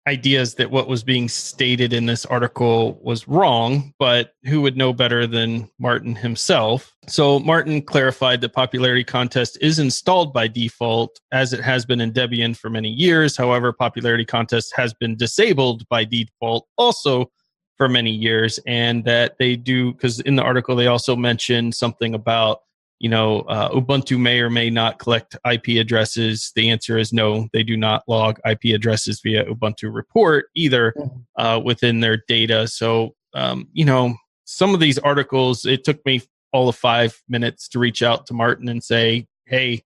ideas that what was being stated in this article was wrong, but who would know better than Martin himself? So Martin clarified that popularity contest is installed by default as it has been in Debian for many years. However, popularity contest has been disabled by default also for many years and that they do because in the article they also mentioned something about you know, uh, Ubuntu may or may not collect IP addresses. The answer is no, they do not log IP addresses via Ubuntu report either mm-hmm. uh, within their data. So, um, you know, some of these articles, it took me all of five minutes to reach out to Martin and say, hey,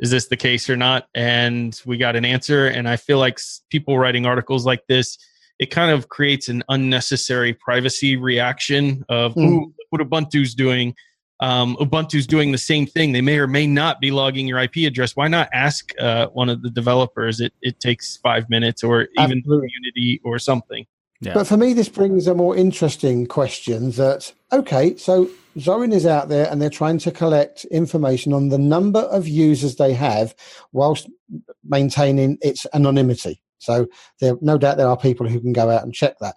is this the case or not? And we got an answer. And I feel like people writing articles like this, it kind of creates an unnecessary privacy reaction of, mm. ooh, what Ubuntu's doing um, Ubuntu's doing the same thing. They may or may not be logging your IP address. Why not ask uh, one of the developers? It, it takes five minutes or even Unity or something. Yeah. But for me, this brings a more interesting question that, okay, so Zorin is out there and they're trying to collect information on the number of users they have whilst maintaining its anonymity. So there, no doubt there are people who can go out and check that.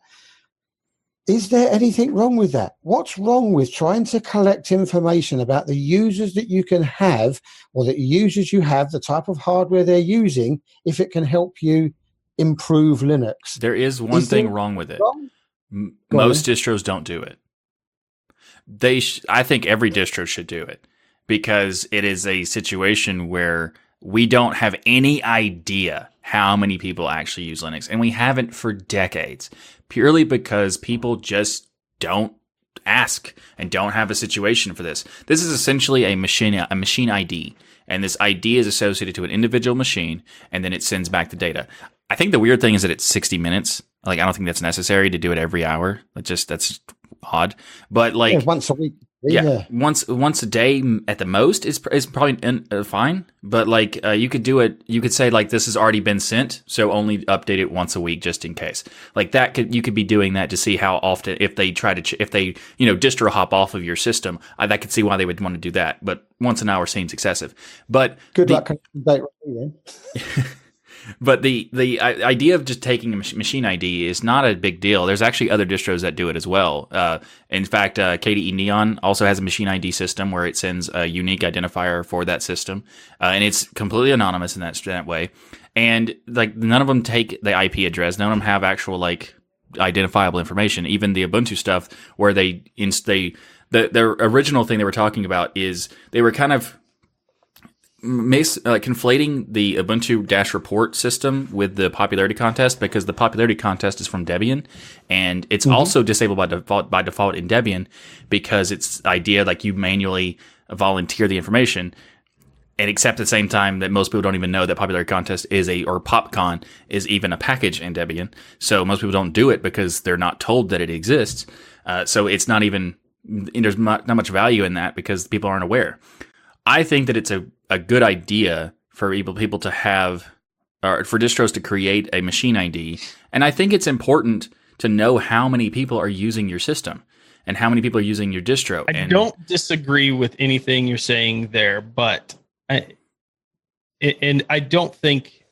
Is there anything wrong with that? What's wrong with trying to collect information about the users that you can have or the users you have, the type of hardware they're using, if it can help you improve Linux? There is one is thing wrong with it. Wrong? Most distros don't do it. They, sh- I think every distro should do it because it is a situation where we don't have any idea how many people actually use Linux, and we haven't for decades, purely because people just don't ask and don't have a situation for this. This is essentially a machine a machine ID, and this ID is associated to an individual machine, and then it sends back the data. I think the weird thing is that it's 60 minutes. Like I don't think that's necessary to do it every hour. It just that's odd. But like yeah, once a week yeah. yeah. once once a day at the most is is probably in, uh, fine. But like uh, you could do it, you could say like this has already been sent, so only update it once a week just in case. Like that could you could be doing that to see how often if they try to ch- if they you know distro hop off of your system, I, I could see why they would want to do that. But once an hour seems excessive. But good the, luck. But the the idea of just taking a machine ID is not a big deal. There's actually other distros that do it as well. Uh, in fact, uh, KDE Neon also has a machine ID system where it sends a unique identifier for that system, uh, and it's completely anonymous in that, that way. And like none of them take the IP address. None of them have actual like identifiable information. Even the Ubuntu stuff, where they inst- they the their original thing they were talking about is they were kind of Mace, uh, conflating the Ubuntu Dash Report system with the popularity contest because the popularity contest is from Debian, and it's mm-hmm. also disabled by default by default in Debian because it's idea like you manually volunteer the information, and except at the same time that most people don't even know that popularity contest is a or PopCon is even a package in Debian. So most people don't do it because they're not told that it exists. Uh, so it's not even there's not, not much value in that because people aren't aware. I think that it's a, a good idea for people people to have or for distros to create a machine ID. And I think it's important to know how many people are using your system and how many people are using your distro. I and don't disagree with anything you're saying there, but I, and I don't think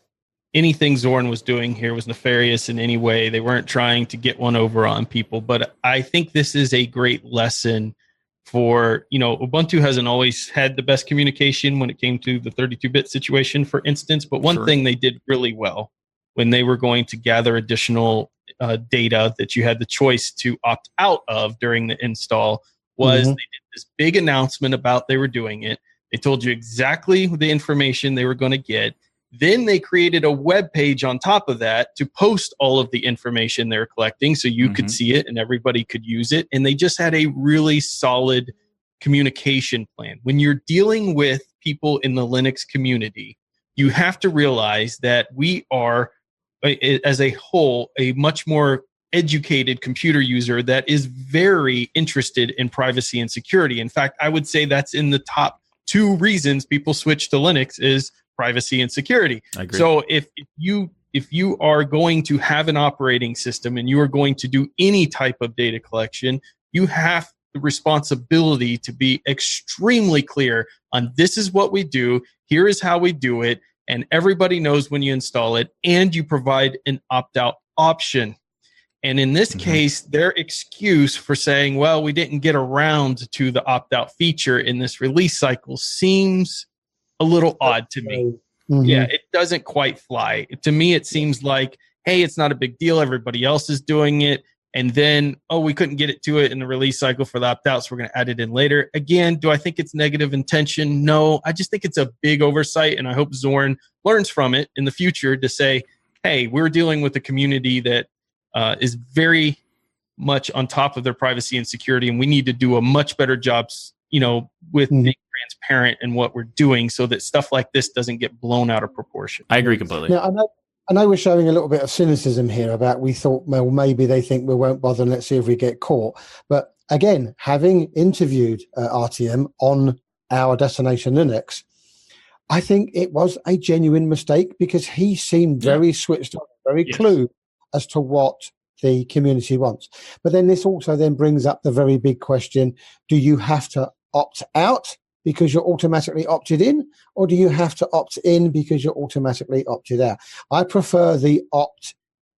anything Zorin was doing here was nefarious in any way. They weren't trying to get one over on people, but I think this is a great lesson for, you know, Ubuntu hasn't always had the best communication when it came to the 32-bit situation, for instance, but one Sure. thing they did really well when they were going to gather additional uh, data that you had the choice to opt out of during the install was Mhm. they did this big announcement about they were doing it. They told you exactly the information they were going to get. Then they created a web page on top of that to post all of the information they're collecting so you could Mhm. see it and everybody could use it. And they just had a really solid communication plan. When you're dealing with people in the Linux community, you have to realize that we are, as a whole, a much more educated computer user that is very interested in privacy and security. In fact, I would say that's in the top two reasons people switch to Linux is privacy and security. So if, if you if you are going to have an operating system and you are going to do any type of data collection, you have the responsibility to be extremely clear on this is what we do, here is how we do it, and everybody knows when you install it, and you provide an opt-out option. And in this Mhm. case, their excuse for saying, well, we didn't get around to the opt out feature in this release cycle seems a little odd to me. Mhm. Yeah, it doesn't quite fly. To me, it seems like, hey, it's not a big deal. Everybody else is doing it. And then, oh, we couldn't get it to it in the release cycle for the opt out, so we're going to add it in later. Again, do I think it's negative intention? No, I just think it's a big oversight. And I hope Zorin learns from it in the future to say, hey, we're dealing with a community that uh, is very much on top of their privacy and security, and we need to do a much better job, s- you know, with Mhm. being transparent in what we're doing, so that stuff like this doesn't get blown out of proportion. I agree completely. Now, I know, I know we're showing a little bit of cynicism here about we thought, well, maybe they think we won't bother and let's see if we get caught. But again, having interviewed uh, Artyom on our destination Linux, I think it was a genuine mistake because he seemed Yeah. very switched on, very Yes. clued as to what the community wants. But then this also then brings up the very big question: Do you have to opt out because you're automatically opted in, or do you have to opt in because you're automatically opted out? I prefer the opt.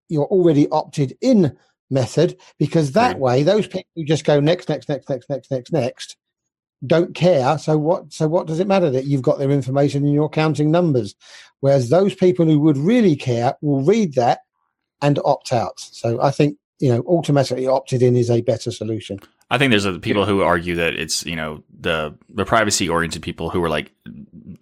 You're already opted in method because that Agreed. way those people who just go next, next, next, next, next, next, next don't care. So what? So what does it matter that you've got their information and you're counting numbers? Whereas those people who would really care will read that and opt out. So I think you know automatically opted in is a better solution. I think there's people who argue that it's you know the the privacy oriented people who are like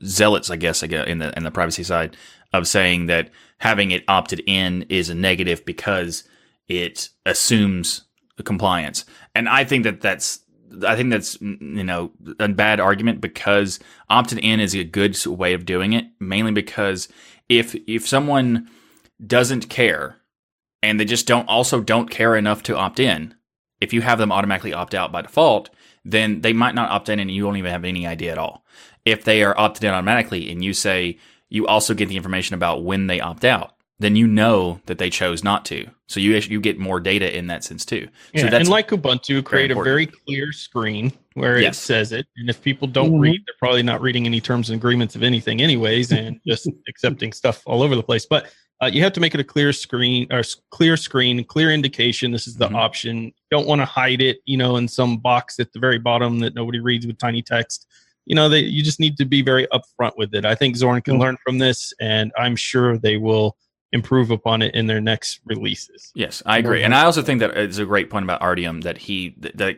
zealots, I guess, I guess in the in the privacy side of saying that having it opted in is a negative because it assumes compliance, and I think that that's I think that's mm, you know a bad argument because opted in is a good way of doing it, mainly because if if someone doesn't care and they just don't also don't care enough to opt in if you have them automatically opt out by default, then they might not opt in and you don't even have any idea at all. If they are opted in automatically and you say you also get the information about when they opt out, then you know that they chose not to. So you you get more data in that sense too. Yeah, so that's and like Ubuntu, create a very clear screen where Yes. it says it. And if people don't Mhm. read, they're probably not reading any terms and agreements of anything, anyways, and just accepting stuff all over the place. But uh, you have to make it a clear screen or clear screen, clear indication. This is the Mhm. option. You don't want to hide it, you know, in some box at the very bottom that nobody reads with tiny text. You know, they, you just need to be very upfront with it. I think Zorin can Mhm. learn from this, and I'm sure they will improve upon it in their next releases. Yes, I agree, and I also think that it's a great point about Artyom that he that, that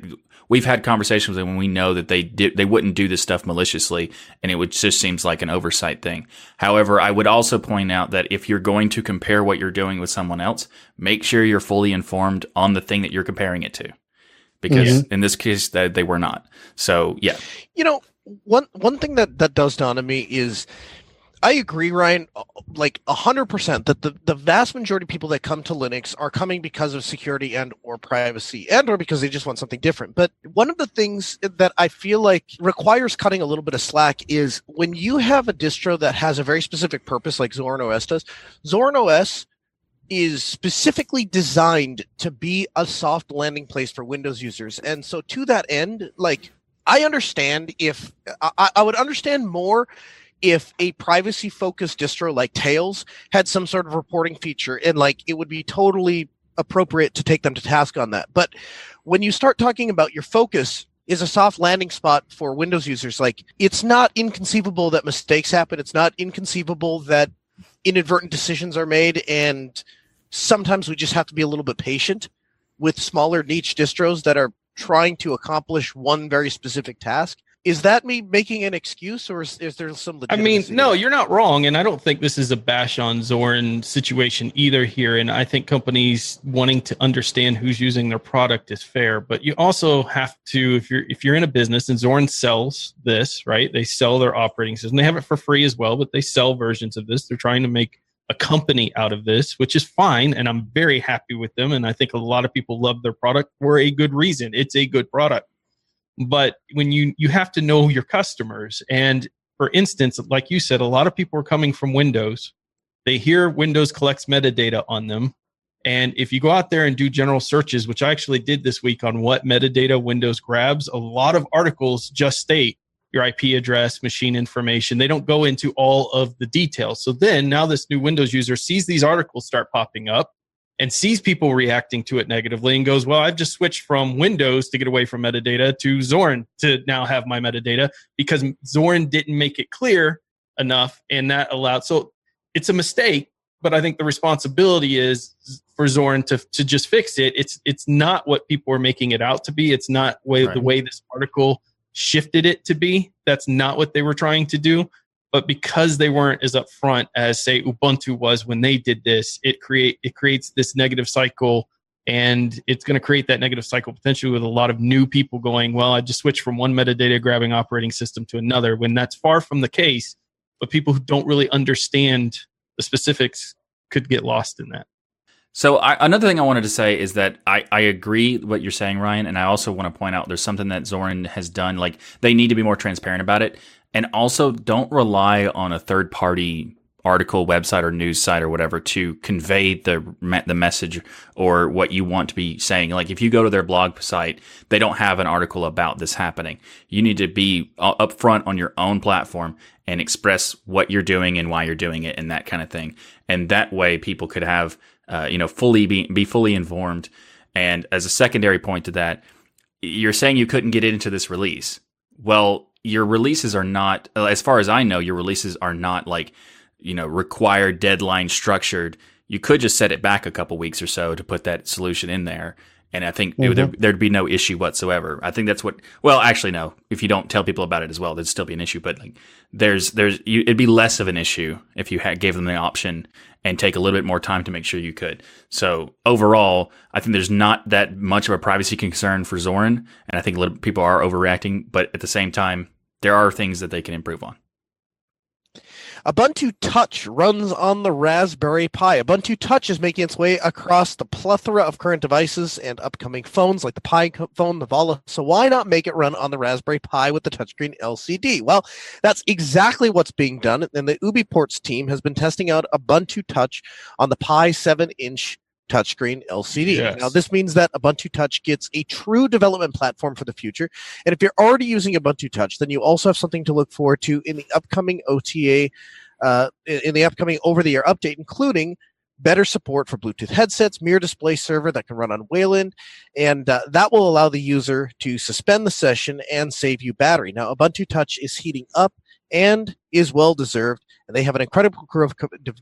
we've had conversations with him when we know that they did they wouldn't do this stuff maliciously, and it would just seems like an oversight thing. However, I would also point out that if you're going to compare what you're doing with someone else, make sure you're fully informed on the thing that you're comparing it to, because mm-hmm. in this case, that they were not. So yeah, you know one one thing that that does dawn on me is I agree, Ryan, uh, like hundred percent that the, the vast majority of people that come to Linux are coming because of security and or privacy and or because they just want something different. But one of the things that I feel like requires cutting a little bit of slack is when you have a distro that has a very specific purpose like Zorin OS does, Zorin OS is specifically designed to be a soft landing place for Windows users. And so to that end, like I understand if I, I would understand more if a privacy focused distro like Tails had some sort of reporting feature and like it would be totally appropriate to take them to task on that. But when you start talking about your focus is a soft landing spot for Windows users, like it's not inconceivable that mistakes happen. It's not inconceivable that inadvertent decisions are made and sometimes we just have to be a little bit patient with smaller niche distros that are trying to accomplish one very specific task is that me making an excuse or is, is there some i mean no you're not wrong and i don't think this is a bash on zorin situation either here and i think companies wanting to understand who's using their product is fair but you also have to if you're if you're in a business and zorin sells this right they sell their operating system they have it for free as well but they sell versions of this they're trying to make a company out of this, which is fine. And I'm very happy with them. And I think a lot of people love their product for a good reason. It's a good product. But when you you have to know your customers. And for instance, like you said, a lot of people are coming from Windows. They hear Windows collects metadata on them. And if you go out there and do general searches, which I actually did this week on what metadata Windows grabs, a lot of articles just state your IP address, machine information. They don't go into all of the details. So then now this new Windows user sees these articles start popping up and sees people reacting to it negatively and goes, Well, I've just switched from Windows to get away from metadata to Zorin to now have my metadata because Zorin didn't make it clear enough and that allowed. So it's a mistake, but I think the responsibility is for Zorin to, to just fix it. It's it's not what people are making it out to be. It's not way, right. the way this article shifted it to be. That's not what they were trying to do. But because they weren't as upfront as say Ubuntu was when they did this, it create it creates this negative cycle and it's going to create that negative cycle potentially with a lot of new people going, well, I just switched from one metadata grabbing operating system to another when that's far from the case. But people who don't really understand the specifics could get lost in that. So I, another thing I wanted to say is that I, I agree what you're saying, Ryan, and I also want to point out there's something that Zorin has done. Like they need to be more transparent about it, and also don't rely on a third party article, website, or news site or whatever to convey the the message or what you want to be saying. Like if you go to their blog site, they don't have an article about this happening. You need to be upfront on your own platform and express what you're doing and why you're doing it and that kind of thing. And that way, people could have uh, you know, fully be, be fully informed. And as a secondary point to that, you're saying you couldn't get into this release. Well, your releases are not, uh, as far as I know, your releases are not like, you know, required deadline structured. You could just set it back a couple weeks or so to put that solution in there. And I think mm-hmm. there, there'd be no issue whatsoever. I think that's what. Well, actually, no. If you don't tell people about it as well, there'd still be an issue. But like, there's, there's, you, it'd be less of an issue if you had, gave them the option and take a little bit more time to make sure you could. So overall, I think there's not that much of a privacy concern for Zorin, and I think people are overreacting. But at the same time, there are things that they can improve on. Ubuntu Touch runs on the Raspberry Pi. Ubuntu Touch is making its way across the plethora of current devices and upcoming phones like the Pi phone, the Volla. So why not make it run on the Raspberry Pi with the touchscreen LCD? Well, that's exactly what's being done. And the UBports team has been testing out Ubuntu Touch on the Pi 7-inch touchscreen LCD. Yes. Now, this means that Ubuntu Touch gets a true development platform for the future. And if you're already using Ubuntu Touch, then you also have something to look forward to in the upcoming OTA, uh, in the upcoming over the air update, including better support for Bluetooth headsets, Mir display server that can run on Wayland, and uh, that will allow the user to suspend the session and save you battery. Now, Ubuntu Touch is heating up and is well deserved and they have an incredible crew of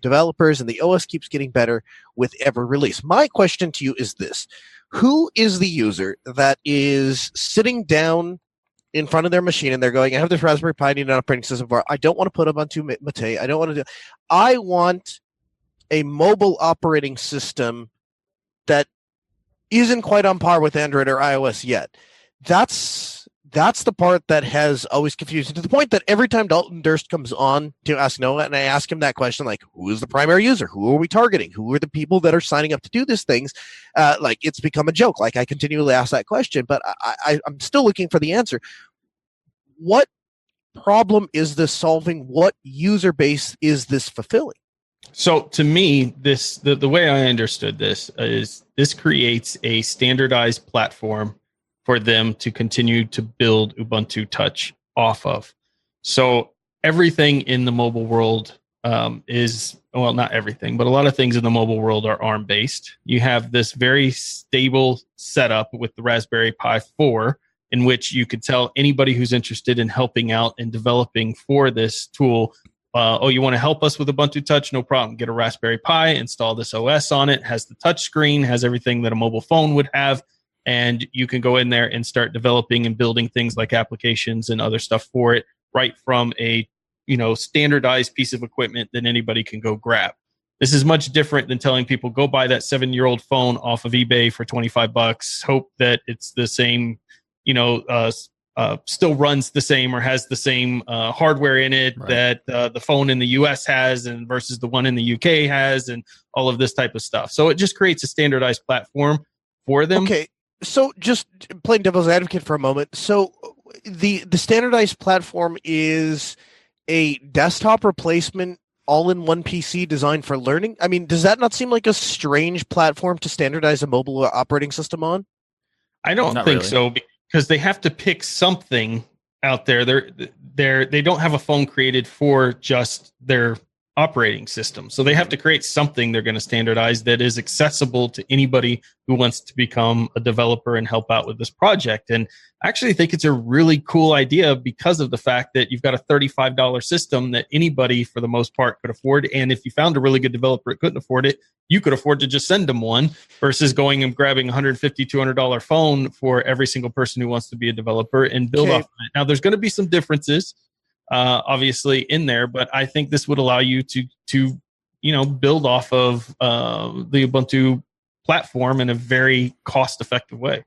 developers, and the OS keeps getting better with every release. My question to you is this Who is the user that is sitting down in front of their machine and they're going, I have this Raspberry Pi, I need an operating system for I don't want to put Ubuntu Mate. I don't want to do I want a mobile operating system that isn't quite on par with Android or iOS yet. That's that's the part that has always confused me to the point that every time Dalton Durst comes on to ask Noah, and I ask him that question, like, who is the primary user? Who are we targeting? Who are the people that are signing up to do these things? Uh, like, it's become a joke. Like, I continually ask that question, but I, I, I'm still looking for the answer. What problem is this solving? What user base is this fulfilling? So to me, this the, the way I understood this is this creates a standardized platform for them to continue to build Ubuntu Touch off of. So everything in the mobile world um, is well, not everything, but a lot of things in the mobile world are ARM based. You have this very stable setup with the Raspberry Pi 4, in which you could tell anybody who's interested in helping out and developing for this tool. Uh, oh, you want to help us with Ubuntu Touch? No problem. Get a Raspberry Pi, install this OS on it. Has the touch screen, has everything that a mobile phone would have and you can go in there and start developing and building things like applications and other stuff for it right from a you know standardized piece of equipment that anybody can go grab this is much different than telling people go buy that seven year old phone off of ebay for 25 bucks hope that it's the same you know uh, uh, still runs the same or has the same uh, hardware in it right. that uh, the phone in the US has and versus the one in the UK has and all of this type of stuff. So it just creates a standardized platform for them. Okay so just playing devil's advocate for a moment. So the the standardized platform is a desktop replacement all in one pc designed for learning. I mean does that not seem like a strange platform to standardize a mobile operating system on? I don't not think really. so because they have to pick something out there. They're they're they don't have a phone created for just their operating system. So they have to create something they're going to standardize that is accessible to anybody who wants to become a developer and help out with this project. And I actually think it's a really cool idea because of the fact that you've got a $35 system that anybody for the most part could afford. And if you found a really good developer that couldn't afford it, you could afford to just send them one versus going and grabbing a $150, $200 phone for every single person who wants to be a developer and build okay. off of it. Now, there's going to be some differences uh, obviously in there, but I think this would allow you to to you know build off of uh, the Ubuntu platform in a very cost effective way.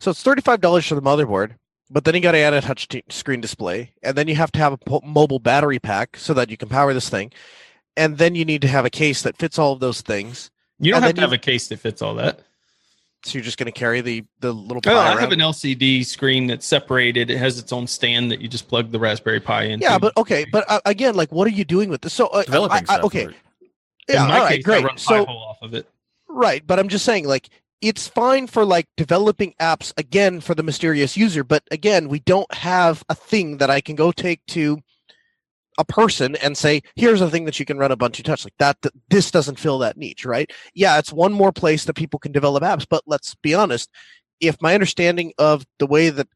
So it's thirty five dollars for the motherboard, but then you got to add a touch t- screen display, and then you have to have a po- mobile battery pack so that you can power this thing, and then you need to have a case that fits all of those things. You don't have to you, have a case that fits all that. So you're just going to carry the the little. Oh, I have an LCD screen that's separated. It has its own stand that you just plug the Raspberry Pi in. Yeah, but okay, but uh, again, like, what are you doing with this? So uh, developing I, I, okay, yeah, all right, case, great. so off of it. Right, but I'm just saying, like, it's fine for like developing apps again for the mysterious user, but again, we don't have a thing that I can go take to a person and say, here's a thing that you can run a Ubuntu Touch like that, that. This doesn't fill that niche, right? Yeah, it's one more place that people can develop apps. But let's be honest, if my understanding of the way that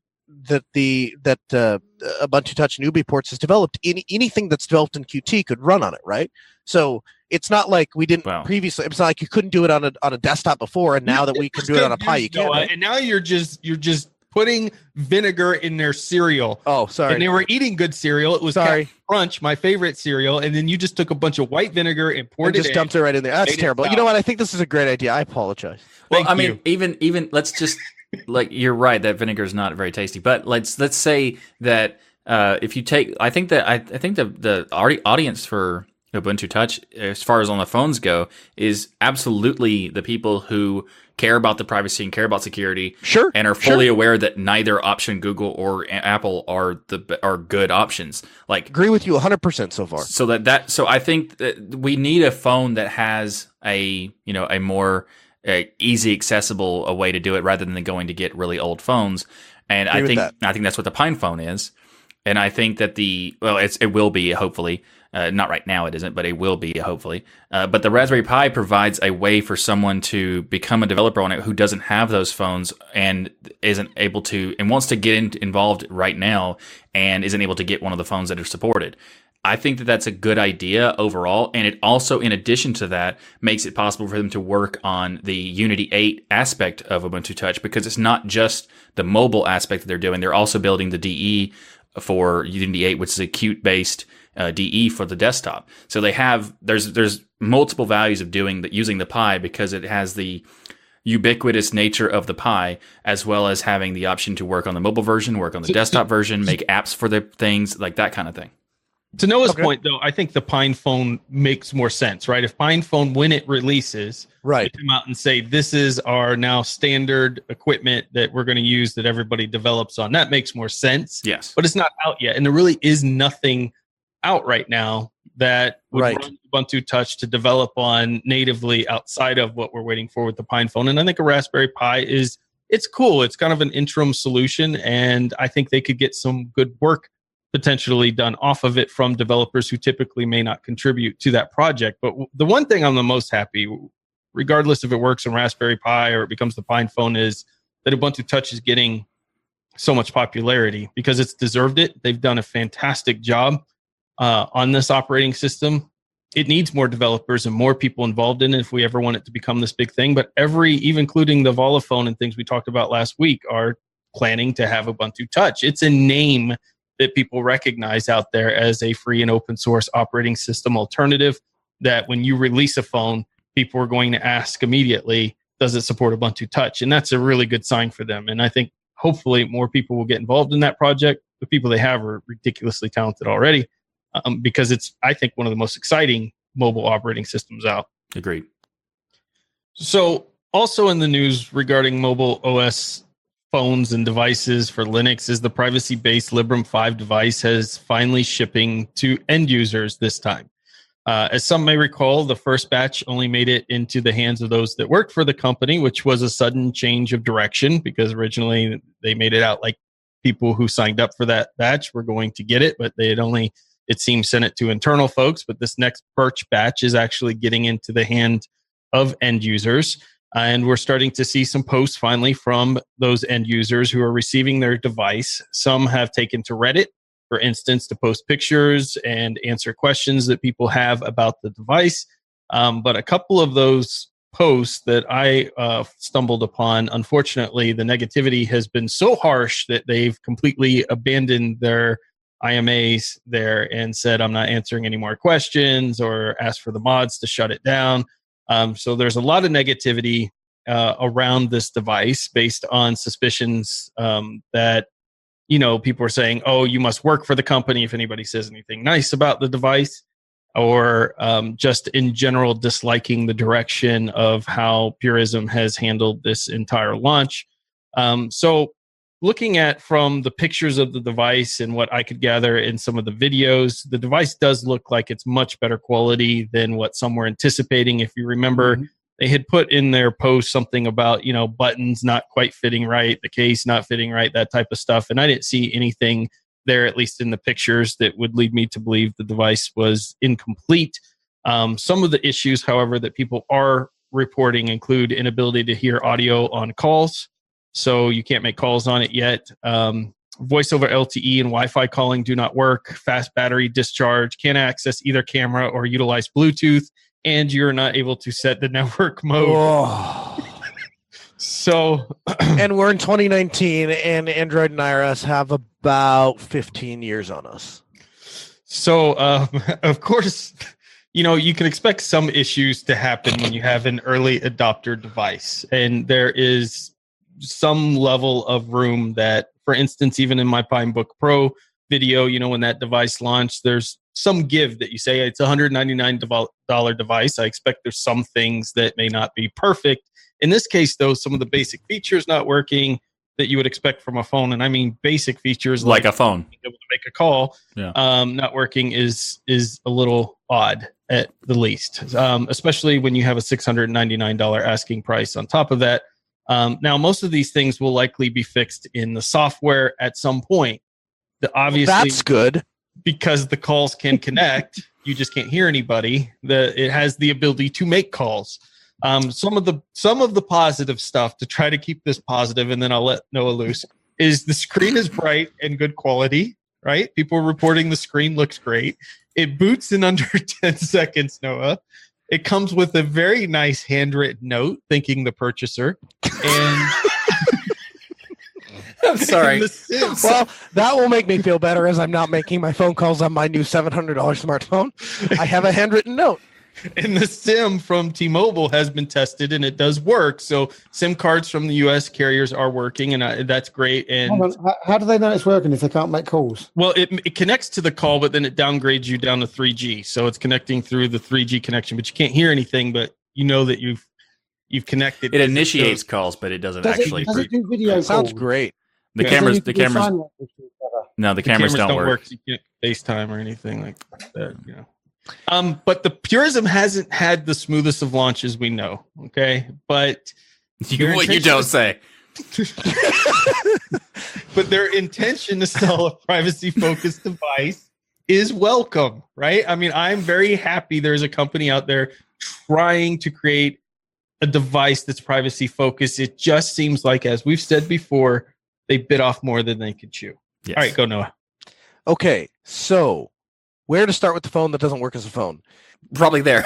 that the that uh, Ubuntu Touch and UBports is developed, any, anything that's developed in Qt could run on it, right? So it's not like we didn't wow. previously. It's not like you couldn't do it on a on a desktop before, and now that we can do it on a Pi, you can. Right? And now you're just you're just putting vinegar in their cereal. Oh, sorry. And they were eating good cereal. It was sorry. Crunch, my favorite cereal. And then you just took a bunch of white vinegar and poured and it just dumped it right in there. That's terrible. You know what? I think this is a great idea. I apologize. Well, Thank I mean, even even let's just like you're right that vinegar is not very tasty. But let's let's say that uh, if you take, I think that I, I think the the audience for Ubuntu Touch, as far as on the phones go, is absolutely the people who care about the privacy and care about security, sure, and are fully sure. aware that neither option, Google or Apple, are the are good options. Like, agree with you 100 percent so far. So that that so I think that we need a phone that has a you know a more easy accessible a way to do it rather than going to get really old phones. And agree I think I think that's what the Pine phone is. And I think that the well, it's it will be hopefully uh, not right now, it isn't, but it will be hopefully. Uh, but the Raspberry Pi provides a way for someone to become a developer on it who doesn't have those phones and isn't able to and wants to get in, involved right now and isn't able to get one of the phones that are supported. I think that that's a good idea overall. And it also, in addition to that, makes it possible for them to work on the Unity 8 aspect of Ubuntu Touch because it's not just the mobile aspect that they're doing. They're also building the DE for Unity 8, which is a Qt based uh, DE for the desktop. So they have there's there's multiple values of doing that using the Pi because it has the ubiquitous nature of the Pi, as well as having the option to work on the mobile version, work on the desktop version, make apps for the things like that kind of thing. To Noah's Okay. point, though, I think the Pine Phone makes more sense, right? If Pine Phone, when it releases, Right. come out and say this is our now standard equipment that we're going to use that everybody develops on, that makes more sense. Yes. But it's not out yet, and there really is nothing out right now that would Right. run Ubuntu Touch to develop on natively outside of what we're waiting for with the Pine Phone. And I think a Raspberry Pi is it's cool. It's kind of an interim solution, and I think they could get some good work potentially done off of it from developers who typically may not contribute to that project. But the one thing I'm the most happy, regardless if it works on Raspberry Pi or it becomes the Pine phone, is that Ubuntu Touch is getting so much popularity because it's deserved it. They've done a fantastic job uh, on this operating system. It needs more developers and more people involved in it if we ever want it to become this big thing. But every, even including the Volla phone and things we talked about last week, are planning to have Ubuntu Touch. It's a name that people recognize out there as a free and open source operating system alternative. That when you release a phone, people are going to ask immediately, does it support Ubuntu Touch? And that's a really good sign for them. And I think hopefully more people will get involved in that project. The people they have are ridiculously talented already um, because it's, I think, one of the most exciting mobile operating systems out. Agreed. So, also in the news regarding mobile OS phones and devices for Linux is the privacy based Librem 5 device has finally shipping to end users this time. Uh, as some may recall, the first batch only made it into the hands of those that worked for the company, which was a sudden change of direction because originally they made it out like people who signed up for that batch were going to get it, but they had only, it seems, sent it to internal folks. But this next Birch batch is actually getting into the hand of end users. And we're starting to see some posts finally from those end users who are receiving their device. Some have taken to Reddit, for instance, to post pictures and answer questions that people have about the device. Um, but a couple of those posts that I uh, stumbled upon, unfortunately, the negativity has been so harsh that they've completely abandoned their AMAs there and said, I'm not answering any more questions or asked for the mods to shut it down. Um, so there's a lot of negativity uh, around this device based on suspicions um, that you know people are saying, "Oh, you must work for the company." If anybody says anything nice about the device, or um, just in general disliking the direction of how Purism has handled this entire launch. Um, so looking at from the pictures of the device and what I could gather in some of the videos, the device does look like it's much better quality than what some were anticipating. If you remember, they had put in their post something about, you know, buttons not quite fitting right, the case not fitting right, that type of stuff. And I didn't see anything there, at least in the pictures, that would lead me to believe the device was incomplete. Um, some of the issues, however, that people are reporting include inability to hear audio on calls so you can't make calls on it yet. Um, voice over LTE and Wi Fi calling do not work. Fast battery discharge, can't access either camera or utilize Bluetooth, and you're not able to set the network mode. Oh. So, and we're in 2019, and Android and iOS have about 15 years on us. so um, of course, you know you can expect some issues to happen when you have an early adopter device, and there is some level of room that, for instance, even in my PineBook Pro video, you know, when that device launched, there's some give that you say it's a $199 device. I expect there's some things that may not be perfect. In this case, though, some of the basic features not working that you would expect from a phone, and I mean basic features Like a phone. being able to make a call, Yeah. um, not working is is a little odd at the least, um, especially when you have a six hundred ninety nine dollar asking price on top of that. Um, now, most of these things will likely be fixed in the software at some point. The obviously That's good. because the calls can connect, you just can't hear anybody. The it has the ability to make calls. Um, some of the some of the positive stuff to try to keep this positive, and then I'll let Noah loose. Is the screen is bright and good quality, right? People reporting the screen looks great. It boots in under 10 seconds, Noah. It comes with a very nice handwritten note thanking the purchaser. And I'm sorry. Well, that will make me feel better as I'm not making my phone calls on my new $700 smartphone. I have a handwritten note. and the SIM from T-Mobile has been tested and it does work. So SIM cards from the U.S. carriers are working, and uh, that's great. And how, how do they know it's working if they can't make calls? Well, it, it connects to the call, but then it downgrades you down to 3G. So it's connecting through the 3G connection, but you can't hear anything. But you know that you've you've connected. It initiates calls, but it doesn't Does actually. it, does it do video calls? Sounds great. the Yeah. cameras, the you can do cameras, sign language to each other. no, the The cameras, don't, work. so you can't FaceTime or anything like that. You know. Um, but the Purism hasn't had the smoothest of launches, we know. Okay, but You, what you don't say. but their intention to sell a privacy focused device is welcome, right? I mean, I'm very happy there's a company out there trying to create a device that's privacy focused. It just seems like, as we've said before, they bit off more than they could chew. Yes. All right, go Noah. Okay, so where to start with the phone that doesn't work as a phone? Probably there.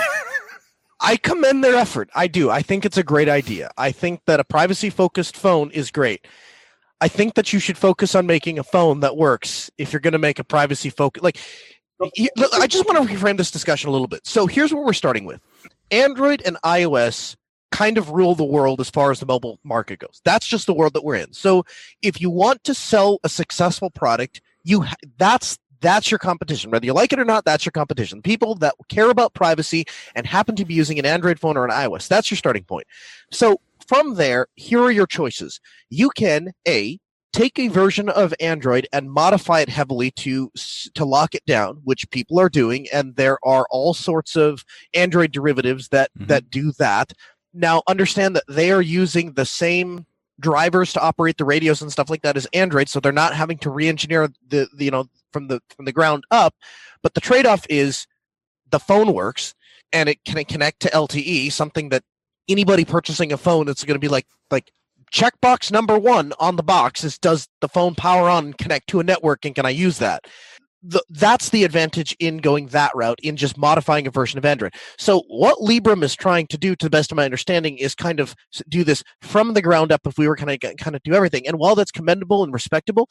I commend their effort. I do. I think it's a great idea. I think that a privacy focused phone is great. I think that you should focus on making a phone that works if you're going to make a privacy focus. Like, I just want to reframe this discussion a little bit. So here's what we're starting with Android and iOS kind of rule the world as far as the mobile market goes. That's just the world that we're in. So if you want to sell a successful product, you ha- that's that's your competition. Whether you like it or not, that's your competition. People that care about privacy and happen to be using an Android phone or an iOS. That's your starting point. So from there, here are your choices. You can a take a version of Android and modify it heavily to to lock it down, which people are doing, and there are all sorts of Android derivatives that Mhm. that do that. Now, understand that they are using the same drivers to operate the radios and stuff like that is Android, so they're not having to re-engineer the, the you know from the from the ground up. But the trade-off is the phone works and it can connect to LTE, something that anybody purchasing a phone it's going to be like like checkbox number one on the box is does the phone power on and connect to a network and can I use that? The, that's the advantage in going that route in just modifying a version of Android. So what Librem is trying to do, to the best of my understanding, is kind of do this from the ground up. If we were kind of kind of do everything, and while that's commendable and respectable,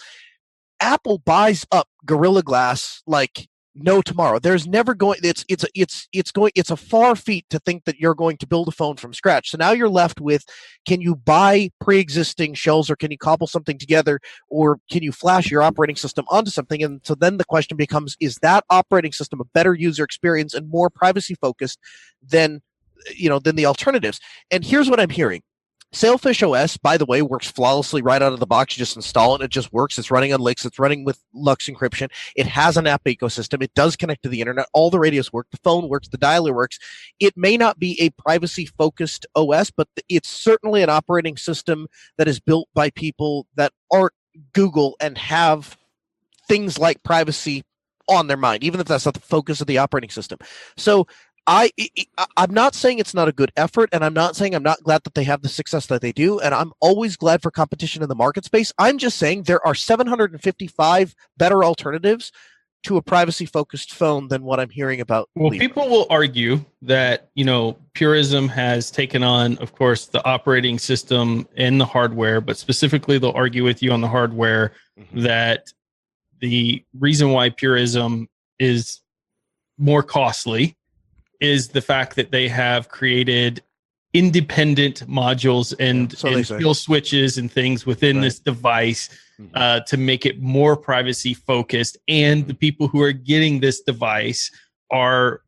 Apple buys up Gorilla Glass like no tomorrow. There's never going. It's it's it's it's going. It's a far feat to think that you're going to build a phone from scratch. So now you're left with: can you buy pre-existing shells, or can you cobble something together, or can you flash your operating system onto something? And so then the question becomes: is that operating system a better user experience and more privacy focused than you know than the alternatives? And here's what I'm hearing. Sailfish OS, by the way, works flawlessly right out of the box. You just install it, it just works. It's running on Lix, it's running with LUKS encryption. It has an app ecosystem. It does connect to the internet. All the radios work, the phone works, the dialer works. It may not be a privacy focused OS, but it's certainly an operating system that is built by people that aren't Google and have things like privacy on their mind, even if that's not the focus of the operating system. So I, I I'm not saying it's not a good effort, and I'm not saying I'm not glad that they have the success that they do, and I'm always glad for competition in the market space. I'm just saying there are 755 better alternatives to a privacy focused phone than what I'm hearing about. Well, Libra. people will argue that, you know, Purism has taken on, of course, the operating system and the hardware, but specifically they'll argue with you on the hardware Mhm. that the reason why Purism is more costly is the fact that they have created independent modules and, Yeah, so and switches and things within Right. this device Mhm. uh, to make it more privacy focused. And the people who are getting this device are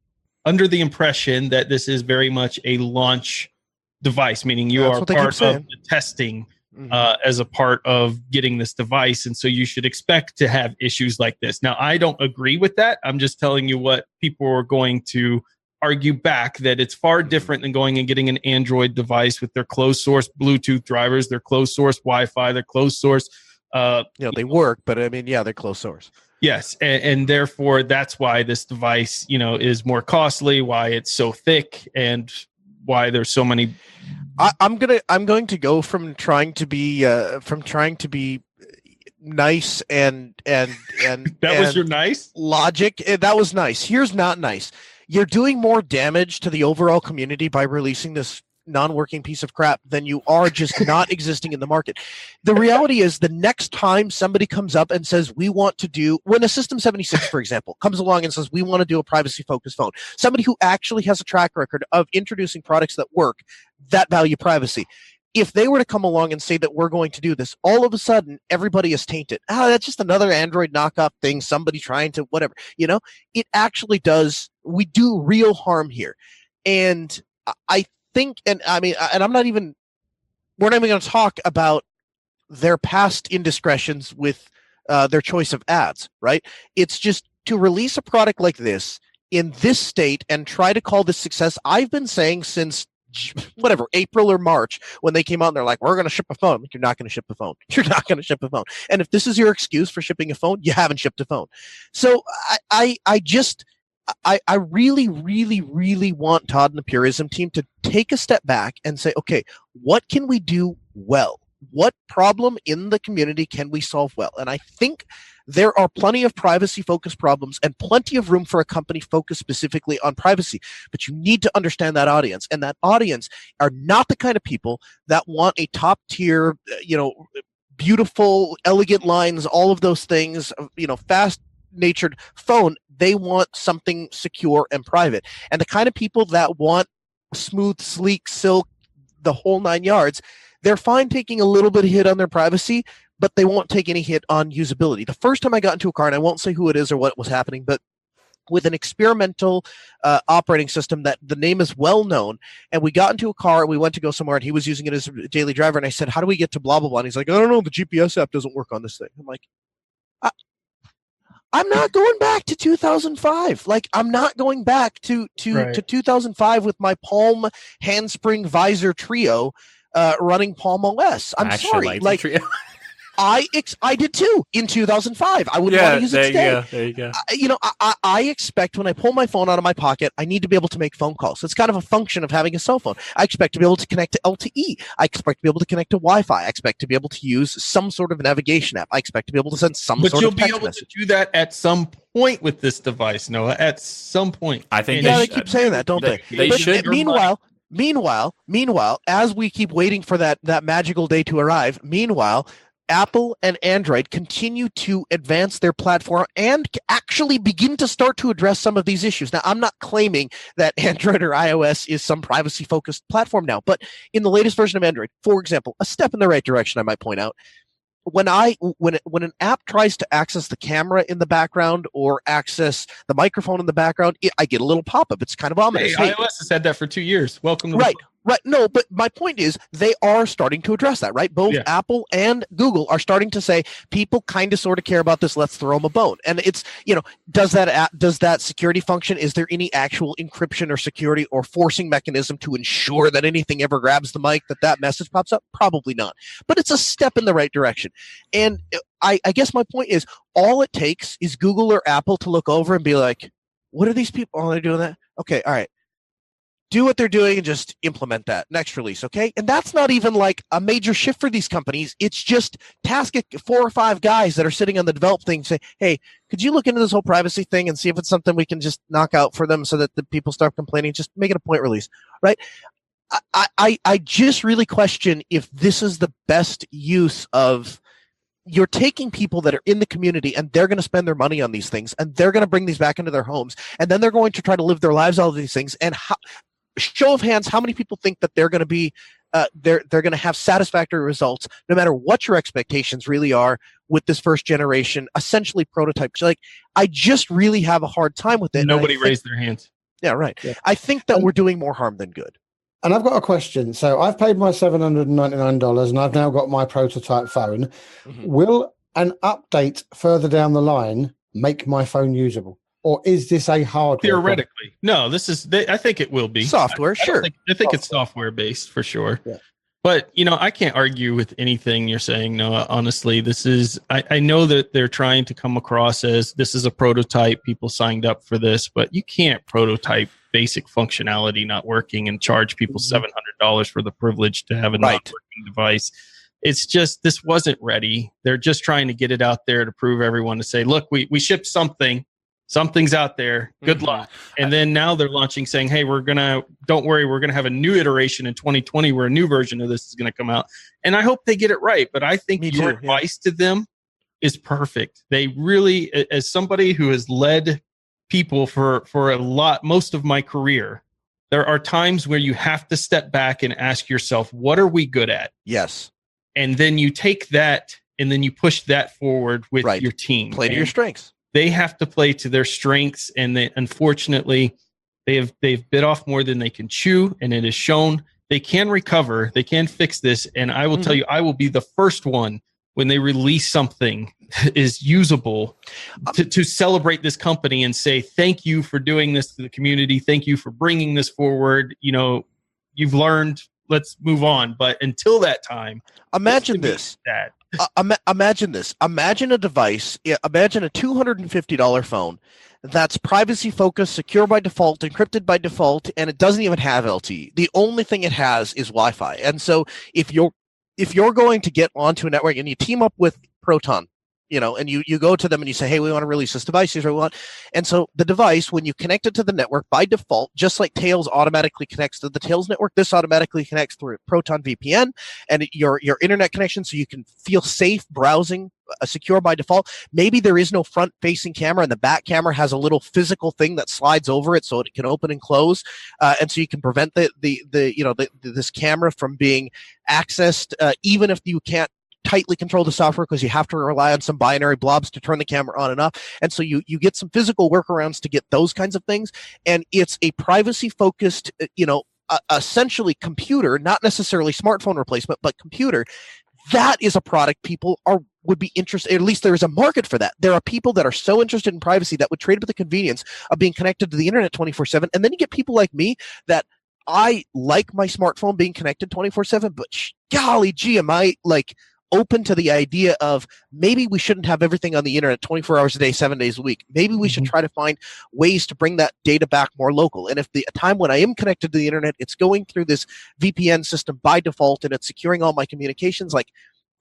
under the impression that this is very much a launch device, meaning you That's are what they keep part of the testing Mhm. uh, as a part of getting this device. And so you should expect to have issues like this. Now, I don't agree with that. I'm just telling you what people are going to argue back that it's far Mm-hmm. different than going and getting an Android device with their closed source Bluetooth drivers, their closed source Wi Fi, their closed source. Uh, you know, they work, but I mean, yeah, they're closed source. Yes, and, and therefore that's why this device, you know, is more costly. Why it's so thick, and why there's so many. I, I'm gonna I'm going to go from trying to be uh, from trying to be nice and and and That was your nice. logic. eh, That was nice. Here's not nice. You're doing more damage to the overall community by releasing this non-working piece of crap, than you are just not existing in the market. The reality is, the next time somebody comes up and says we want to do, when a System 76, for example, comes along and says we want to do a privacy-focused phone, somebody who actually has a track record of introducing products that work that value privacy if they were to come along and say that we're going to do this, all of a sudden everybody is tainted. Ah, that's just another Android knockoff thing, somebody trying to whatever. You know, it actually does, we do real harm here. And I think, and I mean, and I'm not even, we're not even going to talk about their past indiscretions with uh, their choice of ads, right? It's just to release a product like this in this state and try to call this success. I've been saying since whatever April or March when they came out and they're like, "We're going to ship a phone." You're not going to ship a phone. You're not going to ship a phone. And if this is your excuse for shipping a phone, you haven't shipped a phone. So I I, I just I, I really, really, really want Todd and the Purism team to take a step back and say, okay, what can we do well? What problem in the community can we solve well? And I think there are plenty of privacy focused problems and plenty of room for a company focused specifically on privacy. But you need to understand that audience. And that audience are not the kind of people that want a top tier, uh, you know, beautiful, elegant lines, all of those things, uh, you know, fast natured phone. They want something secure and private. And the kind of people that want smooth, sleek, silk, the whole nine yards, they're fine taking a little bit of hit on their privacy, but they won't take any hit on usability. The first time I got into a car, and I won't say who it is or what was happening, but with an experimental uh, operating system that the name is well known. And we got into a car, we went to go somewhere, and he was using it as a daily driver. And I said, How do we get to blah, blah, blah? And he's like, I don't know. The GPS app doesn't work on this thing. I'm like, I, I'm not going back to 2005. Like I'm not going back to to right. to 2005 with my Palm handspring visor Treo uh, running Palm OS. I'm sorry. Like I ex- I did too in 2005. I wouldn't yeah, want to use it today. You there you go. I, you know, I, I expect when I pull my phone out of my pocket, I need to be able to make phone calls. It's kind of a function of having a cell phone. I expect to be able to connect to LTE. I expect to be able to connect to Wi-Fi. I expect to be able to use some sort of navigation app. I expect to be able to send some but sort you'll of text be able message. to do that at some point with this device, Noah. At some point, I think. Yeah, they, they keep saying that, don't they? They, they but should. Meanwhile. Meanwhile, meanwhile, as we keep waiting for that that magical day to arrive, meanwhile, Apple and Android continue to advance their platform and actually begin to start to address some of these issues. Now, I'm not claiming that Android or iOS is some privacy focused platform now, but in the latest version of Android, for example, a step in the right direction, I might point out, when I when when an app tries to access the camera in the background or access the microphone in the background, it, I get a little pop up. It's kind of ominous. Hey, iOS has had that for two years. Welcome to right. Right. No, but my point is they are starting to address that, right? Both yeah. Apple and Google are starting to say people kind of sort of care about this. Let's throw them a bone. And it's, you know, does that app, does that security function? Is there any actual encryption or security or forcing mechanism to ensure that anything ever grabs the mic that that message pops up? Probably not. But it's a step in the right direction. And uh, I, I guess my point is all it takes is Google or Apple to look over and be like, what are these people? Oh, they're doing that. Okay. All right do what they're doing and just implement that next release okay? And that's not even like a major shift for these companies. It's just task four or five guys that are sitting on the develop thing say hey could you look into this whole privacy thing and see if it's something we can just knock out for them so that the people start complaining? Just make it a point release right? I, I, I just really question if this is the best use of you're taking people that are in the community and they're going to spend their money on these things and they're going to bring these back into their homes and then they're going to try to live their lives all of these things and how, show of hands, how many people think that they're going to be uh, they're they're going to have satisfactory results no matter what your expectations really are with this first generation essentially prototype? Like i just really have a hard time with it nobody raised their hands. Yeah right. Yeah. i think that we're doing more harm than good. And i've got a question. So i've paid my $799 and i've now got my prototype phone. Mm-hmm. will an update further down the line make my phone usable or is this a hardware? Theoretically, problem? no. This is. They, I think it will be software. I, sure, I think, I think it's software based for sure. Yeah. But you know, I can't argue with anything you're saying, Noah. Honestly, this is. I, I know that they're trying to come across as this is a prototype. People signed up for this, but you can't prototype basic functionality not working and charge people mm-hmm. seven hundred dollars for the privilege to have a right. not working device it's just this wasn't ready. They're just trying to get it out there to prove everyone to say, look, we we shipped something something's out there. Good Mhm. luck. And then now they're launching saying, hey, we're going to, don't worry, we're going to have a new iteration in 2020 where a new version of this is going to come out. And I hope they get it right. But I think Me your too, yeah. advice to them is perfect. They really, as somebody who has led people for, for a lot, most of my career, there are times where you have to step back and ask yourself, what are we good at? Yes. And then you take that and then you push that forward with Right. your team. Play to And your strengths. They have to play to their strengths and they unfortunately they have they've bit off more than they can chew and it is shown they can recover they can fix this and i will tell Mhm. you i will be the first one when they release something that is usable to, to celebrate this company and say thank you for doing this to the community. Thank you for bringing this forward. You know you've learned. Let's move on. But until that time Imagine this. that Uh, ima- imagine this. Imagine a device. Imagine a two hundred and fifty dollar phone that's privacy focused, secure by default, encrypted by default, and it doesn't even have LTE. The only thing it has is Wi-Fi. And so, if you're if you're going to get onto a network and you team up with Proton, you know, and you you go to them and you say, hey, we want to release this device. Here's what we want. And so the device, when you connect it to the network by default, just like Tails automatically connects to the Tails network, this automatically connects through Proton VPN and your your internet connection so you can feel safe browsing uh, secure by default maybe there is no front facing camera and the back camera has a little physical thing that slides over it so it can open and close uh, and so you can prevent the the, the you know the, the- this camera from being accessed uh, even if you can't tightly control the software because you have to rely on some binary blobs to turn the camera on and off. And so you you get some physical workarounds to get those kinds of things. And it's a privacy focused uh, you know uh, essentially computer not necessarily smartphone replacement but computer. That is a product people are would be interested at least there is a market for that. There are people that are so interested in privacy that would trade with the convenience of being connected to the internet 24/7 and then you get people like me that I like my smartphone being connected 24/7 but sh- golly gee am I like open to the idea of maybe we shouldn't have everything on the internet 24 hours a day 7 days a week. Maybe we should Mhm. try to find ways to bring that data back more local. And if the time when I am connected to the internet it's going through this VPN system by default and it's securing all my communications like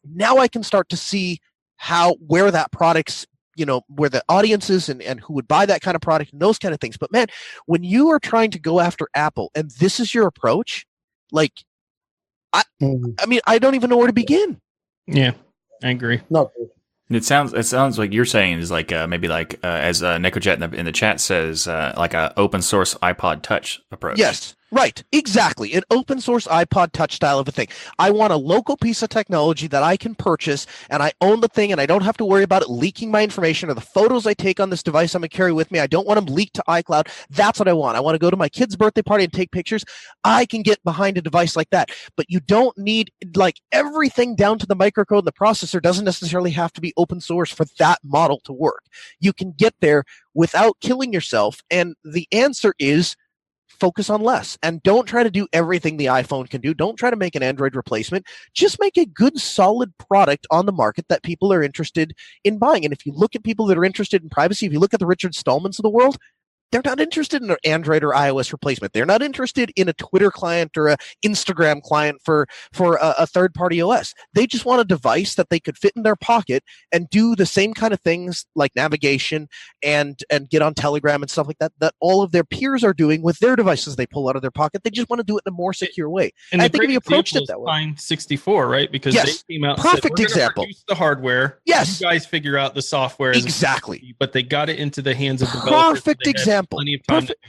now I can start to see how where that product's you know where the audience is and, and who would buy that kind of product and those kind of things. But man when you are trying to go after apple and this is your approach like Mm, i mean i don't even know where to begin yeah i agree not good. It sounds it sounds like you're saying is like uh, maybe like uh, as uh, NecoJet in the, in the chat says uh, like a open source iPod Touch approach. Yes, right, exactly. An open source iPod Touch style of a thing. I want a local piece of technology that I can purchase, and I own the thing, and I don't have to worry about it leaking my information or the photos I take on this device I'm gonna carry with me. I don't want them leaked to iCloud. That's what I want. I want to go to my kid's birthday party and take pictures. I can get behind a device like that, but you don't need like everything down to the microcode and the processor doesn't necessarily have to be open source for that model to work. You can get there without killing yourself, and the answer is focus on less and don't try to do everything the iPhone can do. Don't try to make an Android replacement. Just make a good, solid product on the market that people are interested in buying. And if you look at people that are interested in privacy, if you look at the Richard Stallmans of the world, they're not interested in an Android or iOS replacement. They're not interested in a Twitter client or a Instagram client for for a, a third party OS. They just want a device that they could fit in their pocket and do the same kind of things like navigation and and get on Telegram and stuff like that that all of their peers are doing with their devices they pull out of their pocket. They just want to do it in a more secure way. And I think if you approached it that way. Pine 64, right? Because Yes. they came out and Perfect said, example. The hardware. Yes. You guys figure out the software. Exactly. But they got it into the hands of developers. Perfect had example. Plenty of time. Perfect.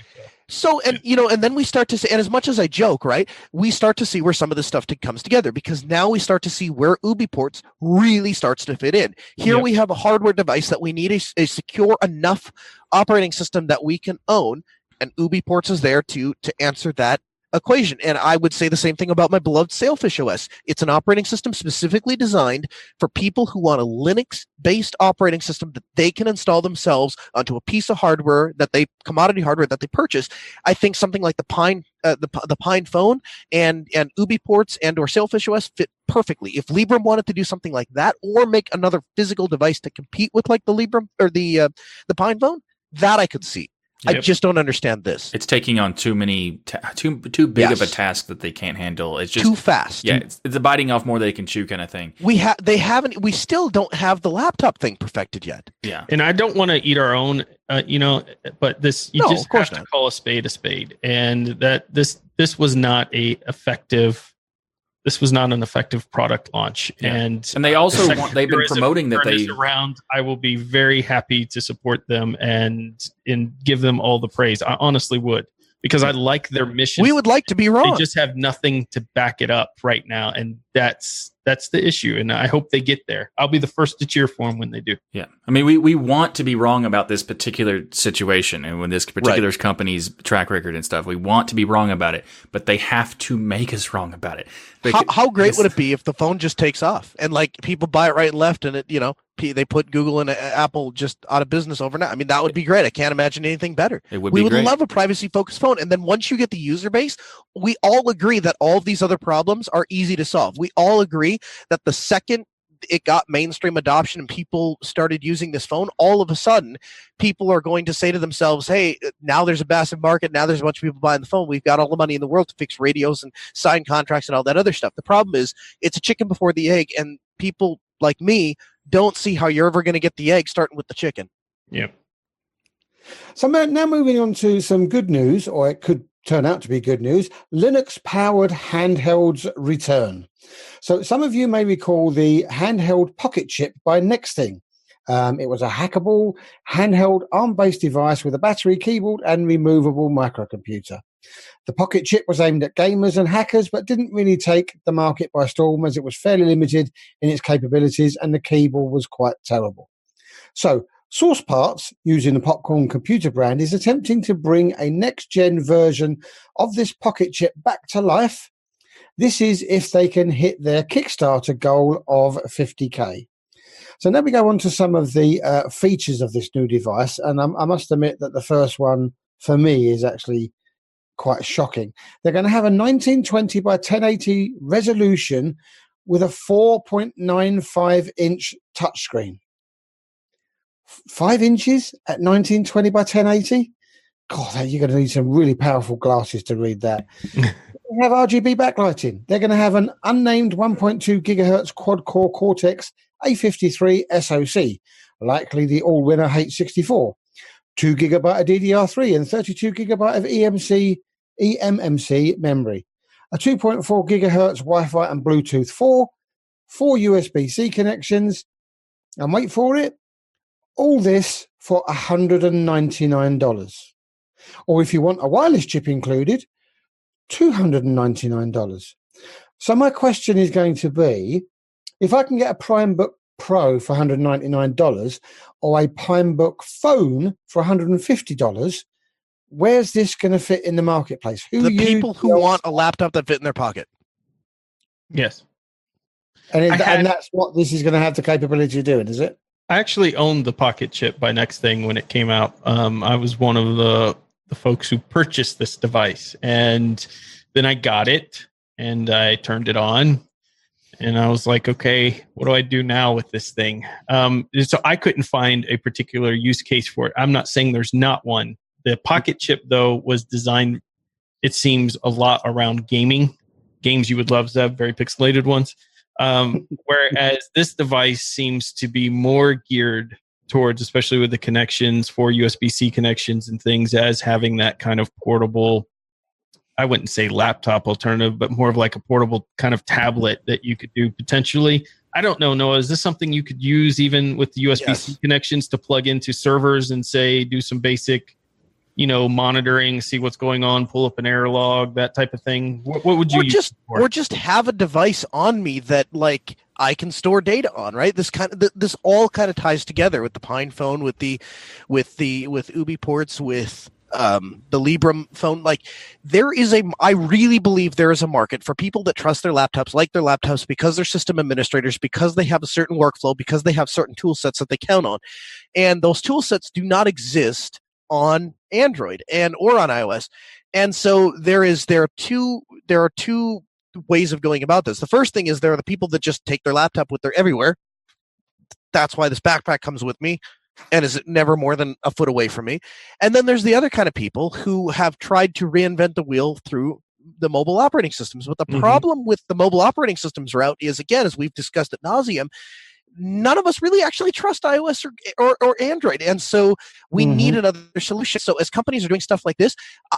So and you know, and then we start to see, and as much as I joke, right, we start to see where some of this stuff t- comes together because now we start to see where UBports really starts to fit in. Here Yep. we have a hardware device that we need a secure enough operating system that we can own, and UBports is there to to answer that equation. And I would say the same thing about my beloved Sailfish OS. It's an operating system specifically designed for people who want a Linux based operating system that they can install themselves onto a piece of hardware that they commodity hardware that they purchase. I think something like the Pine uh, the the Pine phone and and UBports and or Sailfish OS fit perfectly. If Librem wanted to do something like that or make another physical device to compete with like the Librem or the uh, the Pine phone, that I could see. I just don't understand this. It's taking on too many, ta- too too big of a task that they can't handle. It's just Too fast. yeah, it's, it's a biting off more than they can chew kind of thing. We have they haven't we still don't have the laptop thing perfected yet. Yeah, and I don't want to eat our own, uh, you know, but this you No, just of course have to not. call a spade a spade, and that this this was not a effective. This was not an effective product launch, Yeah. and and they also uh, the want, they've been promoting that they this around. I will be very happy to support them and and give them all the praise. I honestly would because I like their mission. We would like to be wrong. they wrong. just have nothing to back it up right now, and that's that's the issue. And I hope they get there. I'll be the first to cheer for them when they do. Yeah. I mean, we, we want to be wrong about this particular situation and when this particular company's track record and stuff. We want to be wrong about it, but they have to make us wrong about it. They how, could- how great would it be if the phone just takes off and like people buy it right and left and it you know they put Google and uh, Apple just out of business overnight? I mean that would be great. I can't imagine anything better. It would we be would great. love a privacy focused phone and then once you get the user base we all agree that all of these other problems are easy to solve we all agree that the second it got mainstream adoption and people started using this phone all of a sudden people are going to say to themselves hey now there's a massive market. Now there's a bunch of people buying the phone. We've got all the money in the world to fix radios and sign contracts and all that other stuff. The problem is it's a chicken before the egg and people like me don't see how you're ever going to get the egg starting with the chicken. Yeah. So now moving on to some good news, or it could turn out to be good news. Linux powered handhelds return. So some of you may recall the handheld pocket chip by Next Thing. Um, it was a hackable handheld ARM based device with a battery, keyboard, and removable microcomputer. The pocket chip was aimed at gamers and hackers, but didn't really take the market by storm as it was fairly limited in its capabilities and the keyboard was quite terrible. So, Source Parts, using the Popcorn computer brand, is attempting to bring a next gen version of this pocket chip back to life. This is if they can hit their Kickstarter goal of 50k. So now we go on to some of the uh, features of this new device, and I, I must admit that the first one for me is actually quite shocking. They're going to have a 1920 by 1080 resolution with a 4.95 inch touchscreen. Five inches at 1920 by 1080? God, you're going to need some really powerful glasses to read that. Have RGB backlighting. They're going to have an unnamed 1.2 gigahertz quad core Cortex A53 SoC, likely the Allwinner H64, 2 gigabyte of DDR3 and 32 gigabyte of EMC eMMC memory, a 2.4 gigahertz Wi-Fi and Bluetooth 4, four USB-C connections, and wait for it, all this for $199. Or if you want a wireless chip included, $299. So my question is going to be, if I can get a PineBook Pro for $199 or a PrimeBook phone for $150, where's this going to fit in the marketplace? Who the people who want a laptop that fit in their pocket Yes. and, it- had- and that's what this is going to have the capability of doing, is it? I actually owned the Pocket Chip by Next Thing when it came out. Um, I was one of the the folks who purchased this device, and then I got it and I turned it on, and I was like, okay, what do I do now with this thing? Um, so I couldn't find a particular use case for it. I'm not saying there's not one. The Pocket Chip though was designed. It seems a lot around gaming, games you would love, Zeb, very pixelated ones. Um, whereas this device seems to be more geared towards, especially with the connections for USB C connections and things, as having that kind of portable, I wouldn't say laptop alternative, but more of like a portable kind of tablet that you could do potentially. I don't know, Noah. Is this something you could use even with the USB C Yes. connections to plug into servers and say do some basic, you know, monitoring, see what's going on, pull up an error log, that type of thing? What, what would you or use just or just have a device on me that like I can store data on, right? This kind of th- this all kind of ties together with the Pine phone, with the with the with UBports, with um the Librem phone. Like there is a I really believe there is a market for people that trust their laptops, like their laptops because they're system administrators, because they have a certain workflow, because they have certain tool sets that they count on. And those tool sets do not exist on Android and or on iOS. And so there is there are two there are two ways of going about this. The first thing is there are the people that just take their laptop with them everywhere. That's why this backpack comes with me. and is never more than a foot away from me. And then there's the other kind of people who have tried to reinvent the wheel through the mobile operating systems. But the Mhm. problem with the mobile operating systems route is, again, as we've discussed at nauseum, none of us really actually trust iOS or, or, or Android. And so we Mhm. need another solution. So as companies are doing stuff like this,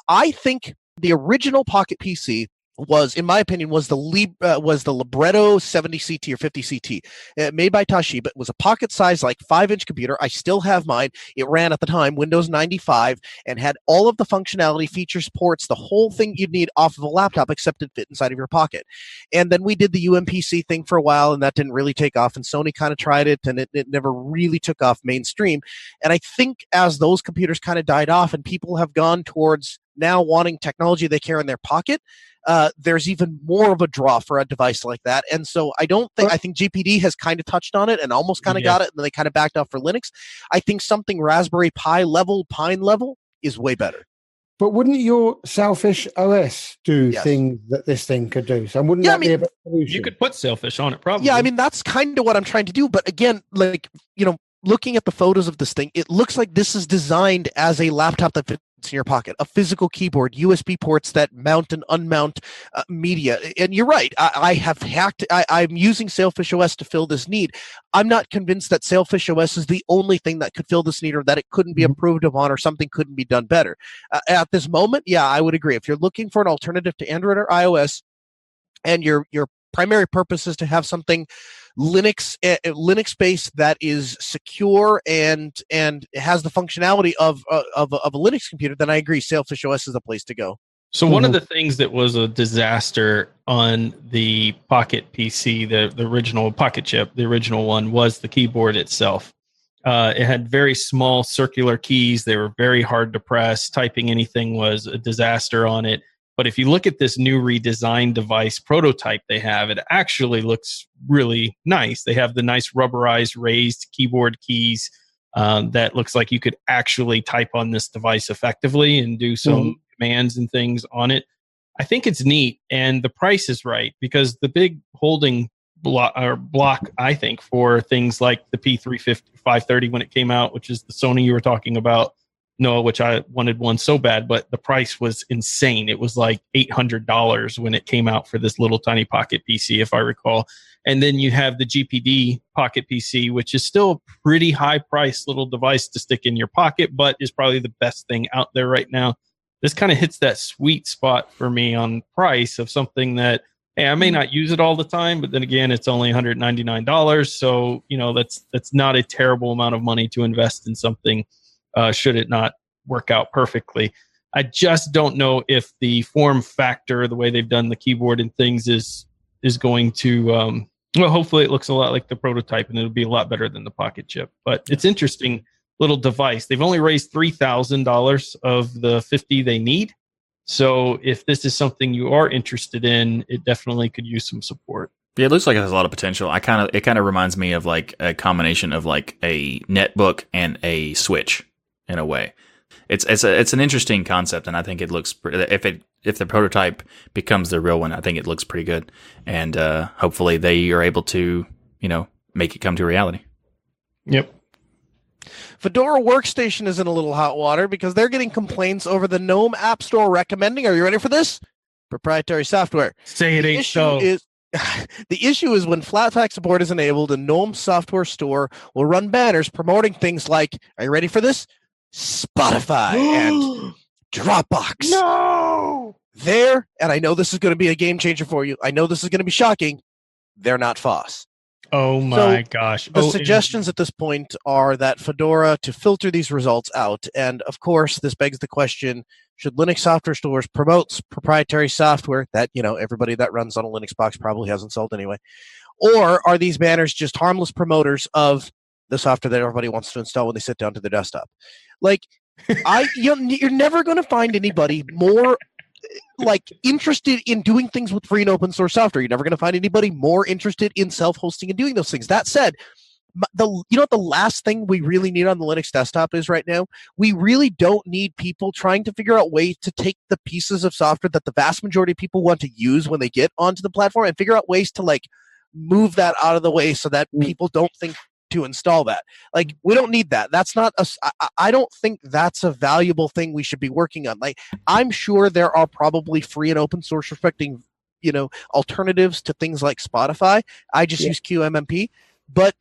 I think the original Pocket PC was, in my opinion, was the Lib- uh, was the Libretto 70 CT or 50 CT, uh, made by Toshiba. It was a pocket size, like five inch computer. I still have mine. It ran at the time Windows 95 and had all of the functionality, features, ports, the whole thing you'd need off of a laptop, except it fit inside of your pocket. And then we did the UMPC thing for a while, and that didn't really take off. And Sony kind of tried it, and it, it never really took off mainstream. And I think as those computers kind of died off, and people have gone towards now wanting technology they carry in their pocket, uh, there's even more of a draw for a device like that. And so I don't think I think GPD has kind of touched on it and almost kind of Yeah. got it, and then they kind of backed off for Linux. I think something Raspberry Pi level, Pine level is way better. But wouldn't your Sailfish OS do Yes. things that this thing could do? So wouldn't Yeah, I that be mean, a better solution? You could put Sailfish on it, probably. Yeah, I mean that's kind of what I'm trying to do. But again, like you know, looking at the photos of this thing, it looks like this is designed as a laptop that fits in your pocket, a physical keyboard, USB ports that mount and unmount uh, media. And you're right. I, I have hacked. I, I'm using Sailfish OS to fill this need. I'm not convinced that Sailfish OS is the only thing that could fill this need, or that it couldn't be improved upon, or something couldn't be done better. Uh, at this moment, yeah, I would agree. If you're looking for an alternative to Android or iOS, and your your primary purpose is to have something Linux uh, Linux based that is secure and and has the functionality of uh, of, a- of a Linux computer, then I agree. Sailfish OS is the place to go. So one of Mhm. the things that was a disaster on the Pocket PC, the, the original Pocket chip, the original one, was the keyboard itself. Uh, it had very small circular keys. They were very hard to press. Typing anything was a disaster on it. But if you look at this new redesigned device prototype they have, it actually looks really nice. They have the nice rubberized raised keyboard keys um, that looks like you could actually type on this device effectively and do some commands and things on it. I think it's neat, and the price is right because the big holding block or block I think for things like the P350 530 when it came out, which is the Sony you were talking about, Noah, which I wanted one so bad, but the price was insane. It was like eight hundred dollars when it came out for this little tiny pocket PC, if I recall. And then you have the GPD Pocket PC, which is still a pretty high price little device to stick in your pocket, but is probably the best thing out there right now. This kind of hits that sweet spot for me on price of something that hey, I may mm. not use it all the time, but then again, it's only $199. So, you know, that's that's not a terrible amount of money to invest in something uh, should it not work out perfectly. I just don't know if the form factor, the way they've done the keyboard and things, is is going to. Um, well, hopefully, it looks a lot like the prototype, and it'll be a lot better than the pocket chip. But it's interesting little device. They've only raised three thousand dollars of the fifty they need. So if this is something you are interested in, it definitely could use some support. Yeah, it looks like it has a lot of potential. I kind of it kind of reminds me of like a combination of like a netbook and a switch in a way. It's it's a, it's an interesting concept, and I think it looks if it if the prototype becomes the real one, I think it looks pretty good, and uh, hopefully they are able to you know make it come to reality. Yep. Fedora Workstation is in a little hot water because they're getting complaints over the GNOME App Store recommending. Are you ready for this? Proprietary software. Say it The ain't so. is the issue is when Flatpak support is enabled, a GNOME software store will run banners promoting things like, are you ready for this? Spotify and Dropbox. no. There, and I know this is going to be a game changer for you. I know this is going to be shocking. They're not FOSS. Oh my gosh. The Oh, suggestions at this point are that Fedora to filter these results out. And of course, this begs the question should Linux software stores promote proprietary software that, you know, everybody that runs on a Linux box probably hasn't sold anyway? Or are these banners just harmless promoters of the software that everybody wants to install when they sit down to their desktop? Like, I you're, you're never going to find anybody more like interested in doing things with free and open source software. You're never going to find anybody more interested in self-hosting and doing those things. That said, the you know what the last thing we really need on the Linux desktop is right now? We really don't need people trying to figure out ways to take the pieces of software that the vast majority of people want to use when they get onto the platform and figure out ways to like move that out of the way so that Mm. people don't think to install that. Like we don't need that. That's not a. I, I don't think that's a valuable thing we should be working on. Like I'm sure there are probably free and open source respecting you know alternatives to things like Spotify. I just Yeah. use QMMP, but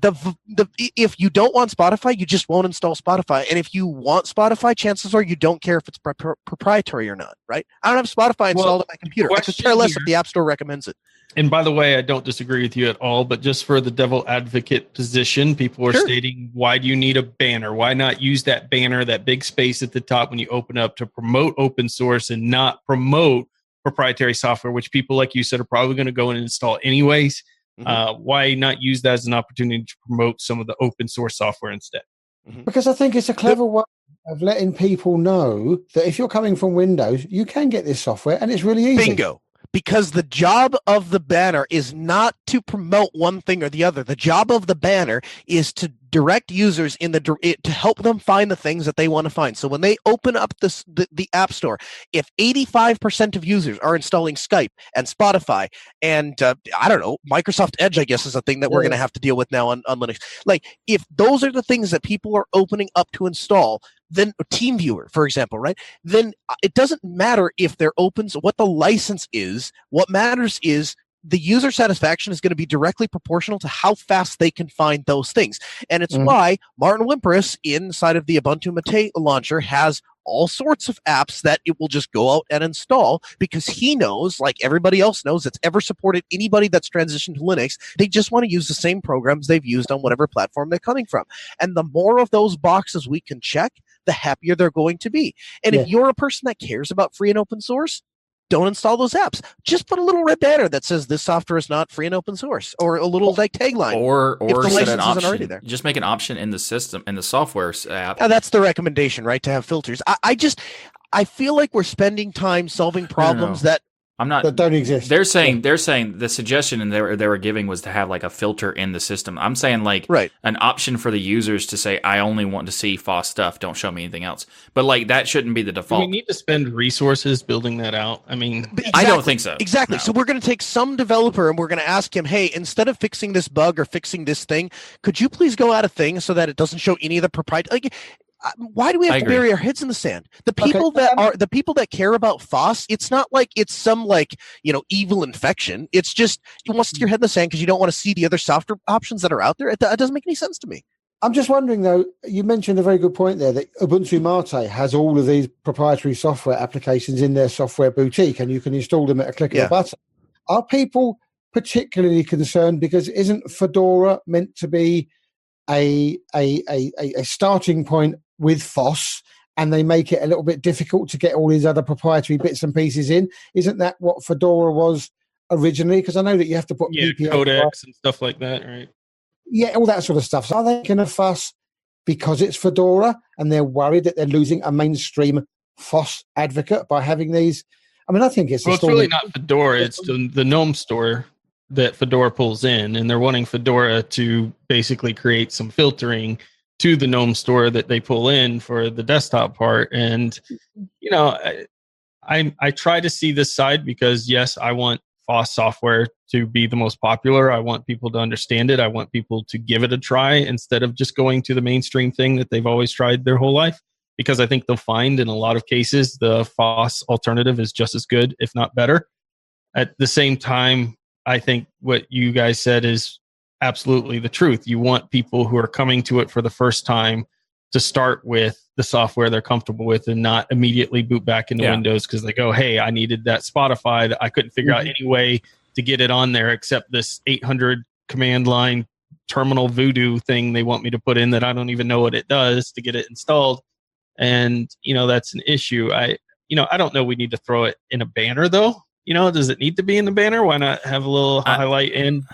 the the if you don't want Spotify, you just won't install Spotify. And if you want Spotify, chances are you don't care if it's pro- pro- proprietary or not, right? I don't have Spotify installed Well, on my computer. I could care less here- if the App Store recommends it. And by the way, I don't disagree with you at all, but just for the devil advocate position, people are Sure. stating, why do you need a banner? Why not use that banner, that big space at the top when you open up to promote open source and not promote proprietary software, which people like you said are probably going to go and install anyways? Mhm. Uh, why not use that as an opportunity to promote some of the open source software instead? Because I think it's a clever way of letting people know that if you're coming from Windows, you can get this software and it's really easy. Bingo. Because the job of the banner is not to promote one thing or the other. The job of the banner is to direct users in the to help them find the things that they want to find. So when they open up this the, the App Store, if 85% of users are installing Skype and Spotify and uh, I don't know, Microsoft Edge I guess is a thing that we're going to have to deal with now on, on Linux. Like if those are the things that people are opening up to install, then team viewer for example, right? then uh, it doesn't matter if they're open what the license is what matters is the user satisfaction is going to be directly proportional to how fast they can find those things and it's Mhm. why martin wimpress inside of the ubuntu mate launcher has all sorts of apps that it will just go out and install because he knows like everybody else knows that's ever supported anybody that's transitioned to linux they just want to use the same programs they've used on whatever platform they're coming from and the more of those boxes we can check the happier they're going to be and if you're a person that cares about free and open source, don't install those apps. Just put a little red banner that says this software is not free and open source, or a little like tagline. Or If or the set an option. there. Just make an option in the system in the software app. Now, that's the recommendation, right? To have filters. I, I just, I feel like we're spending time solving problems that I'm not. that don't exist. They're saying they're saying the suggestion and they were they were giving was to have like a filter in the system. I'm saying like right. an option for the users to say I only want to see FOSS stuff. Don't show me anything else. But like that shouldn't be the Do we need to spend resources building that out? I mean, But I don't think so. Exactly. No. So we're going to take some developer and we're going to ask him, hey, instead of fixing this bug or fixing this thing, could you please go out a thing so that it doesn't show any of the proprietary? Like, why do we have I to agree. bury our heads in the sand? The Okay, people that um, are the people that care about FOSS, it's not like it's some like you know evil infection. It's just you want to stick your head in the sand because you don't want to see the other software options that are out there. It, it doesn't make any sense to me. I'm just wondering though, you mentioned a very good point there that Ubuntu Mate has all of these proprietary software applications in their software boutique and you can install them at a click of a button. Are people particularly concerned because isn't Fedora meant to be a a, a, a, a starting point with FOSS and they make it a little bit difficult to get all these other proprietary bits and pieces in? Isn't that what Fedora was originally? Because I know that you have to put yeah, PPA codecs and stuff like that, right? yeah, all that sort of stuff. So are they going to fuss because it's Fedora and they're worried that they're losing a mainstream FOSS advocate by having these? I mean, I think it's Well, it's really not Fedora. It's the, the GNOME store that Fedora pulls in, and they're wanting Fedora to basically create some filtering to the GNOME store that they pull in for the desktop part. And you know, I I, try to see this side because yes, I want FOSS software to be the most popular. I want people to understand it. I want people to give it a try instead of just going to the mainstream thing that they've always tried their whole life because I think they'll find in a lot of cases the FOSS alternative is just as good, if not better. At the same time, I think what you guys said is absolutely the truth. You want people who are coming to it for the first time to start with the software they're comfortable with and not immediately boot back into Yeah. Windows because they go, hey, I needed that Spotify that I couldn't figure out mm-hmm. any way to get it on there except this 800 command line terminal voodoo thing they want me to put in that I don't even know what it does to get it installed. And, you know, that's an issue. I, you know, I don't know we need to throw it in a banner though. You know, does it need to be in the banner? Why not have a little I- highlight in?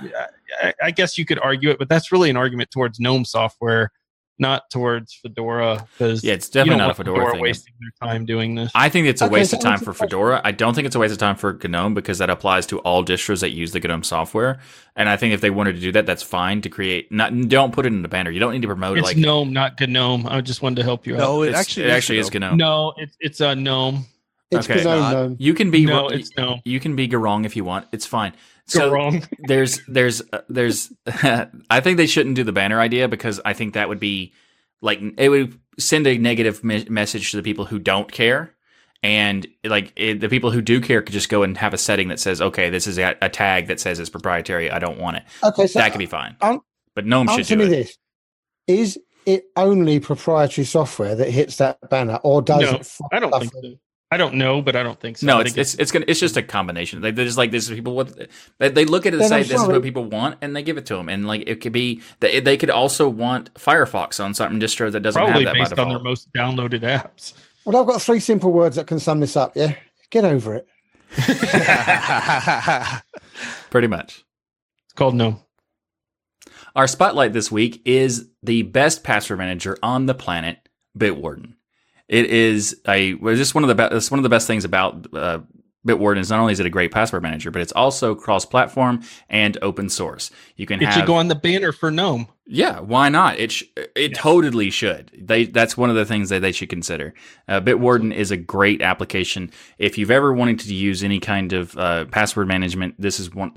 I, I guess you could argue it, but that's really an argument towards GNOME software, not towards Fedora. Because Yeah, it's you definitely don't not a want Fedora thing. wasting their time doing this. I think it's a Okay, waste so of time for. Fedora. I don't think it's a waste of time for GNOME because that applies to all distros that use the GNOME software. And I think if they wanted to do that, that's fine to create. Not don't put it in the banner. You don't need to promote it it's like GNOME, not GNOME. I just wanted to help you out. No, it it's- actually it actually is GNOME. GNOME. No, it's it's a GNOME. It's Okay. GNOME Not- You can be no, wrong- it's no. you can be wrong if you want. It's fine. Go So wrong. there's there's uh, there's I think they shouldn't do the banner idea because I think that would be like it would send a negative me- message to the people who don't care. And like it, the people who do care could just go and have a setting that says, okay, this is a, a tag that says it's proprietary. I don't want it. Okay, so that could be fine. um, but GNOME should answer do me it. this: Is it only proprietary software that hits that banner, or does No, it? I don't think so. I don't know, but I don't think so. No, I it's think it's it's gonna it's just a combination. They, they're just like this is people what they, they look at it and say I'm this is what people want and they give it to them and like it could be they, they could also want Firefox on something distro that doesn't probably have that by based on their default. most downloaded apps. Well, I've got three simple words that can sum this up. Yeah, get over it. Pretty much. It's called no. Our spotlight this week is the best password manager on the planet, Bitwarden. It is a just one of the best. It's one of the best things about uh, Bitwarden is not only is it a great password manager, but it's also cross-platform and open source. You can It have should go on the banner for GNOME. Yeah, why not? It sh- it totally should. They that's one of the things that they should consider. Uh, Bitwarden is a great application. If you've ever wanted to use any kind of uh, password management, this is one.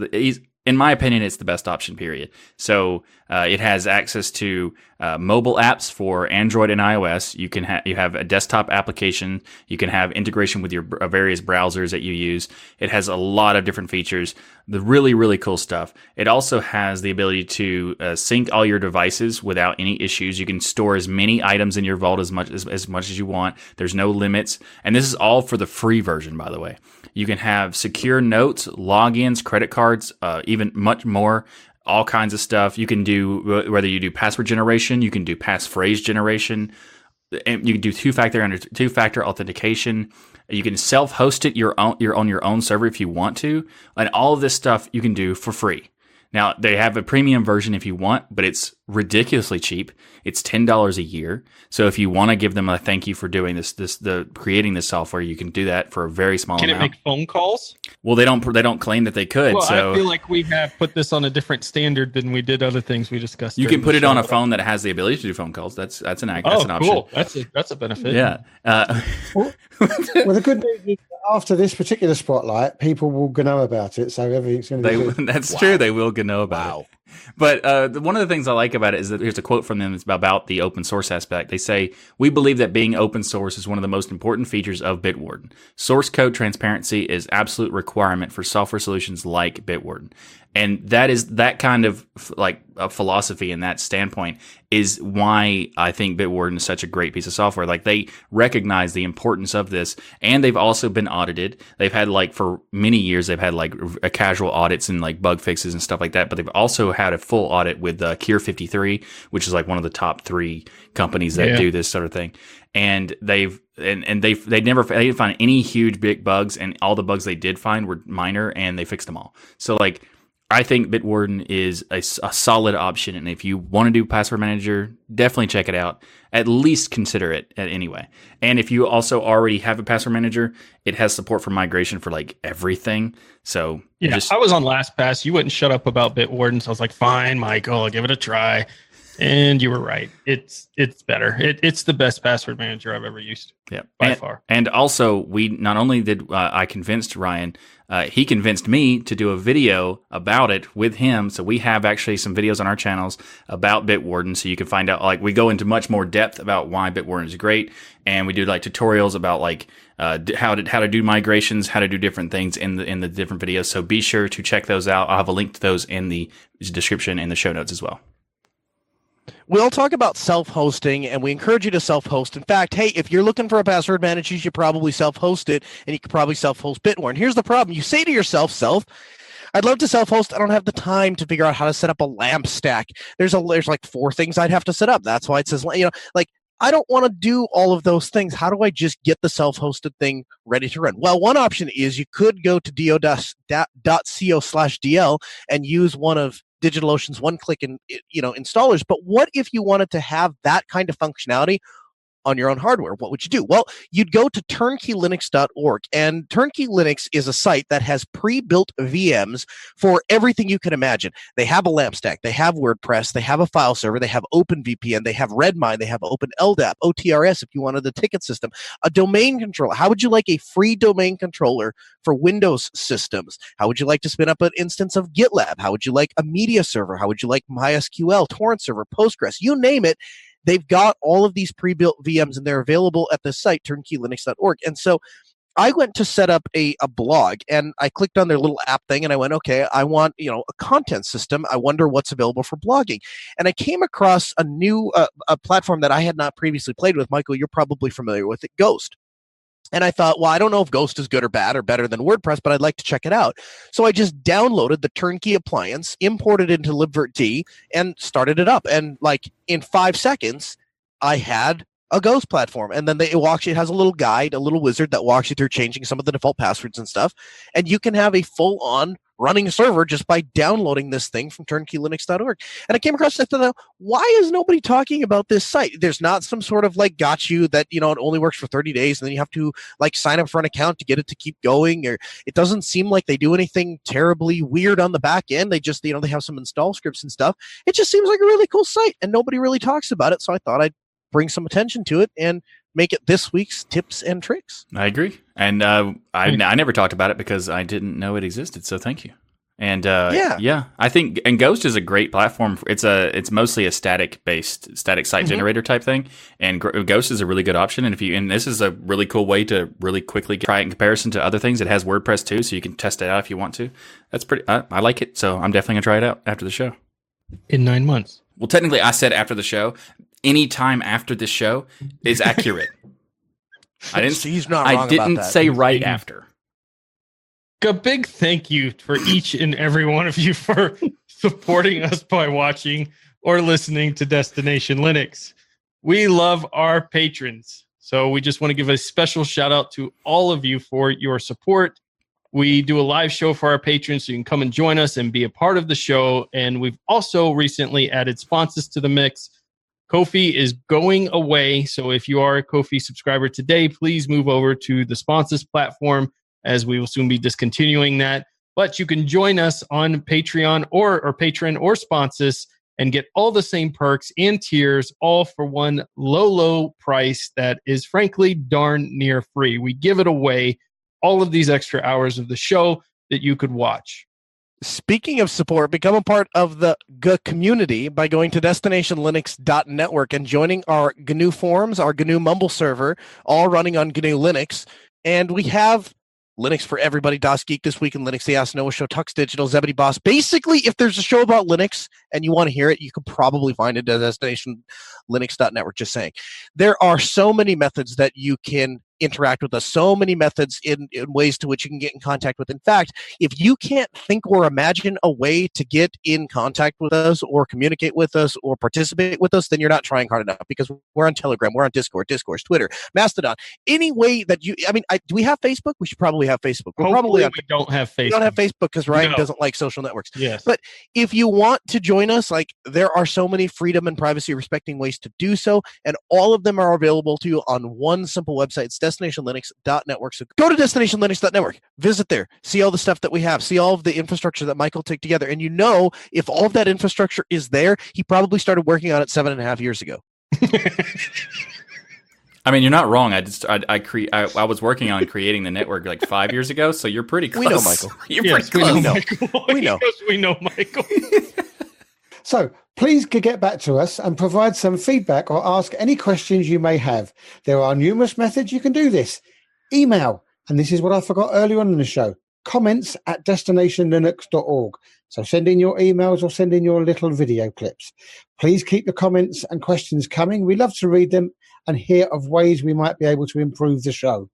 In my opinion, it's the best option. Period. So uh, it has access to uh, mobile apps for Android and iOS. You can have you have a desktop application. You can have integration with your uh, various browsers that you use. It has a lot of different features. The really really cool stuff. It also has the ability to uh, sync all your devices without any issues. You can store as many items in your vault as much as, as much as you want. There's no limits, and this is all for the free version, by the way. You can have secure notes, logins, credit cards, uh, even much more. All kinds of stuff. You can do whether you do password generation, you can do passphrase generation, and you can do two factor two factor authentication. You can self host it your own your on your own server if you want to, and all of this stuff you can do for free. Now they have a premium version if you want, but it's ridiculously cheap. It's ten dollars a year. So if you want to give them a thank you for doing this, this the creating this software, you can do that for a very small amount. Can it make phone calls? well, they don't they don't claim that they could. Well, so I feel like we have put this on a different standard than we did other things we discussed. you can put the it on a phone that has the ability to do phone calls. That's that's an act- Oh, that's an option. cool. That's a that's a benefit. Yeah. Uh, Well, the good news is after this particular spotlight, people will know about it, so everything's going to be They, good. that's true. They will know about it. But uh, one of the things I like about it is that here's a quote from them about the open source aspect. They say, We believe that being open source is one of the most important features of Bitwarden. Source code transparency is absolute requirement for software solutions like Bitwarden. And that is that kind of like a philosophy and that standpoint is why I think Bitwarden is such a great piece of software. Like they recognize the importance of this and they've also been audited. They've had like for many years, they've had like a casual audits and like bug fixes and stuff like that. But they've also had a full audit with uh, Cure53, which is like one of the top three companies that Yeah. do this sort of thing. And they've, and, and they've, they never, they didn't find any huge big bugs and all the bugs they did find were minor and they fixed them all. So like, I think Bitwarden is a, a, solid option, and if you want to do password manager, definitely check it out. At least consider it at anyway. And if you also already have a password manager, it has support for migration for like everything. So Yeah, just I was on LastPass. You wouldn't shut up about Bitwarden, so I was like, "Fine, Michael, I'll give it a try." And you were right. It's it's better. It, it's the best password manager I've ever used yeah. by and, far. and also, we not only did uh, I convinced Ryan, uh, he convinced me to do a video about it with him. So we have actually some videos on our channels about Bitwarden, so you can find out. Like we go into much more depth about why Bitwarden is great, and we do like tutorials about like uh, how to how to do migrations, how to do different things in the in the different videos. So be sure to check those out. I'll have a link to those in the description and the show notes as well. We'll talk about self-hosting, and we encourage you to self-host. In fact, hey, if you're looking for a password manager, you should probably self-host it, and you could probably self-host Bitwarden. Here's the problem: you say to yourself, "Self, I'd love to self-host. I don't have the time to figure out how to set up a LAMP stack. There's a there's like four things I'd have to set up. That's why it says you know like." I don't want to do all of those things. How do I just get the self-hosted thing ready to run? Well, one option is you could go to do.co slash DL and use one of DigitalOcean's one-click and you know installers. But what if you wanted to have that kind of functionality on your own hardware, what would you do? Well, you'd go to turnkeylinux.org, and Turnkey Linux is a site that has pre built VMs for everything you can imagine. They have a LAMP stack, they have WordPress, they have a file server, they have OpenVPN, they have Redmine, they have Open LDAP, OTRS if you wanted the ticket system, a domain controller. How would you like a free domain controller for Windows systems? How would you like to spin up an instance of GitLab? How would you like a media server? How would you like MySQL, torrent server, Postgres? You name it they've got all of these pre-built VMs and they're available at the site turnkeylinux.org. And so I went to set up a, a blog and I clicked on their little app thing and I went, okay, I want, you know, a content system. I wonder what's available for blogging. And I came across a new uh, a platform that I had not previously played with. Michael, you're probably familiar with it, Ghost. And I thought, well, I don't know if Ghost is good or bad or better than WordPress, but I'd like to check it out. So I just downloaded the turnkey appliance, imported it into libvirt and started it up. And like in five seconds, I had a Ghost platform. And then they, it walks you, it has a little guide, a little wizard that walks you through changing some of the default passwords and stuff. And you can have a full on running server just by downloading this thing from turnkeylinux.org. And I came across this, thought, why is nobody talking about this site? There's not some sort of like got you that, you know, it only works for 30 days and then you have to like sign up for an account to get it to keep going. Or it doesn't seem like they do anything terribly weird on the back end. They just, you know, they have some install scripts and stuff. It just seems like a really cool site and nobody really talks about it. So I thought I'd bring some attention to it and make it this week's tips and tricks. I agree, and uh, I I never talked about it because I didn't know it existed. So thank you. And uh, yeah, yeah, I think and Ghost is a great platform. It's a it's mostly a static based static site mm-hmm. generator type thing, and Ghost is a really good option. And if you and this is a really cool way to really quickly try it in comparison to other things. It has WordPress too, so you can test it out if you want to. That's pretty. I, I like it, so I'm definitely gonna try it out after the show. In nine months. Well, technically, I said after the show any time after this show is accurate. I didn't. He's not. I didn't say right after. A big thank you for each and every one of you for supporting us by watching or listening to Destination Linux. We love our patrons. So we just want to give a special shout out to all of you for your support. We do a live show for our patrons, so you can come and join us and be a part of the show. And we've also recently added sponsors to the mix. Ko-fi is going away. So if you are a Ko-fi subscriber today, please move over to the sponsors platform as we will soon be discontinuing that. But you can join us on Patreon or, or Patreon or sponsors and get all the same perks and tiers all for one low, low price that is frankly darn near free. We give it away all of these extra hours of the show that you could watch. Speaking of support, become a part of the G community by going to destinationlinux.network and joining our GNU forums, our GNU Mumble server, all running on GNU Linux. And we have Linux for everybody, DasGeek this week in Linux, the Ask Noah Show, Tux Digital, Zebedee Boss. Basically, if there's a show about Linux and you want to hear it, you can probably find it at destinationlinux.network. Just saying, there are so many methods that you can interact with us. So many methods in, in, ways to which you can get in contact with. In fact if you can't think or imagine a way to get in contact with us or communicate with us or participate with us then you're not trying hard enough because we're on telegram we're on discord discourse twitter mastodon. Any way that you i mean I, do we have facebook? We should probably have facebook. We're Hopefully probably on, we don't have facebook we don't have facebook. Because ryan no. doesn't like social networks. Yes. But if you want to join us like there are so many freedom and privacy respecting ways to do so and all of them are available to you on one simple website destinationlinux.network. So go to destinationlinux.network, visit there, see all the stuff that we have, see all of the infrastructure that Michael took together. And you know, if all of that infrastructure is there, he probably started working on it seven and a half years ago. I mean, you're not wrong. I just, I, I, cre- I, I, was working on creating the network like five years ago, so you're pretty close. We know, Michael. You're yes, pretty close. We know, Michael. we know. we know, Michael. So please get back to us and provide some feedback or ask any questions you may have. There are numerous methods you can do this. Email, and this is what I forgot earlier on in the show comments at destinationlinux.org. So send in your emails or send in your little video clips. Please keep the comments and questions coming. We love to read them and hear of ways we might be able to improve the show.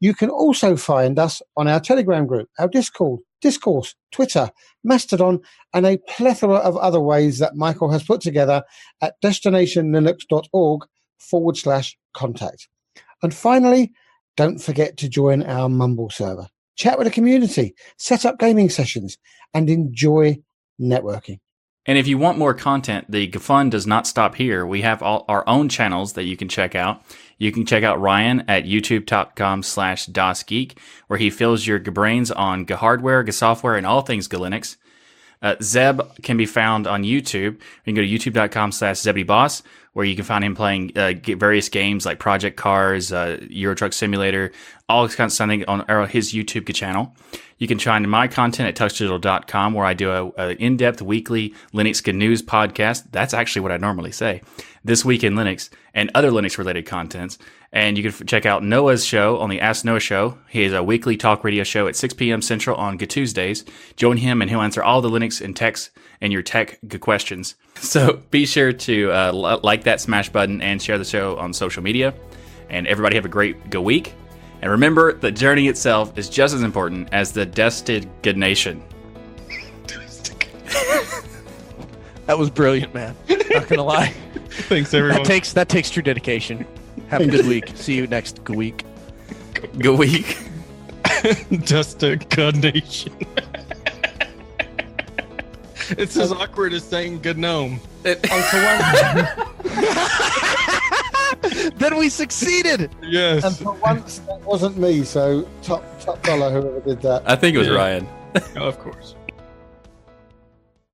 You can also find us on our Telegram group, our Discord, Discourse, Twitter, Mastodon, and a plethora of other ways that Michael has put together at destinationlinux.org forward slash contact. And finally, don't forget to join our Mumble server. Chat with the community, set up gaming sessions, and enjoy networking. And if you want more content, the fun does not stop here. We have all our own channels that you can check out. You can check out Ryan at youtube.com slash DasGeek, where he fills your brains on hardware, software, and all things Linux. Uh, Zeb can be found on YouTube. You can go to youtube.com slash ZebdyBoss, where you can find him playing uh, various games like Project Cars, uh, Euro Truck Simulator, all kinds of something on his YouTube channel. You can find my content at tuxdigital.com, where I do a, a in-depth weekly Linux news podcast. That's actually what I normally say. This week in Linux and other Linux-related contents. And you can check out Noah's show on the Ask Noah show. He has a weekly talk radio show at 6 p.m. Central on Good Tuesdays. Join him and he'll answer all the Linux and techs and your tech good questions. So be sure to uh, like that smash button and share the show on social media. And everybody have a great go week. And remember, the journey itself is just as important as the destination. that was brilliant, man. Not gonna lie. Thanks, everyone. That takes that takes true dedication. Have a good week. See you next week. Good week. Destination. it's as awkward as saying good gnome. Oh, then we succeeded. Yes. And for once, that wasn't me. So top top dollar, whoever did that. I think it was yeah. Ryan. oh, of course.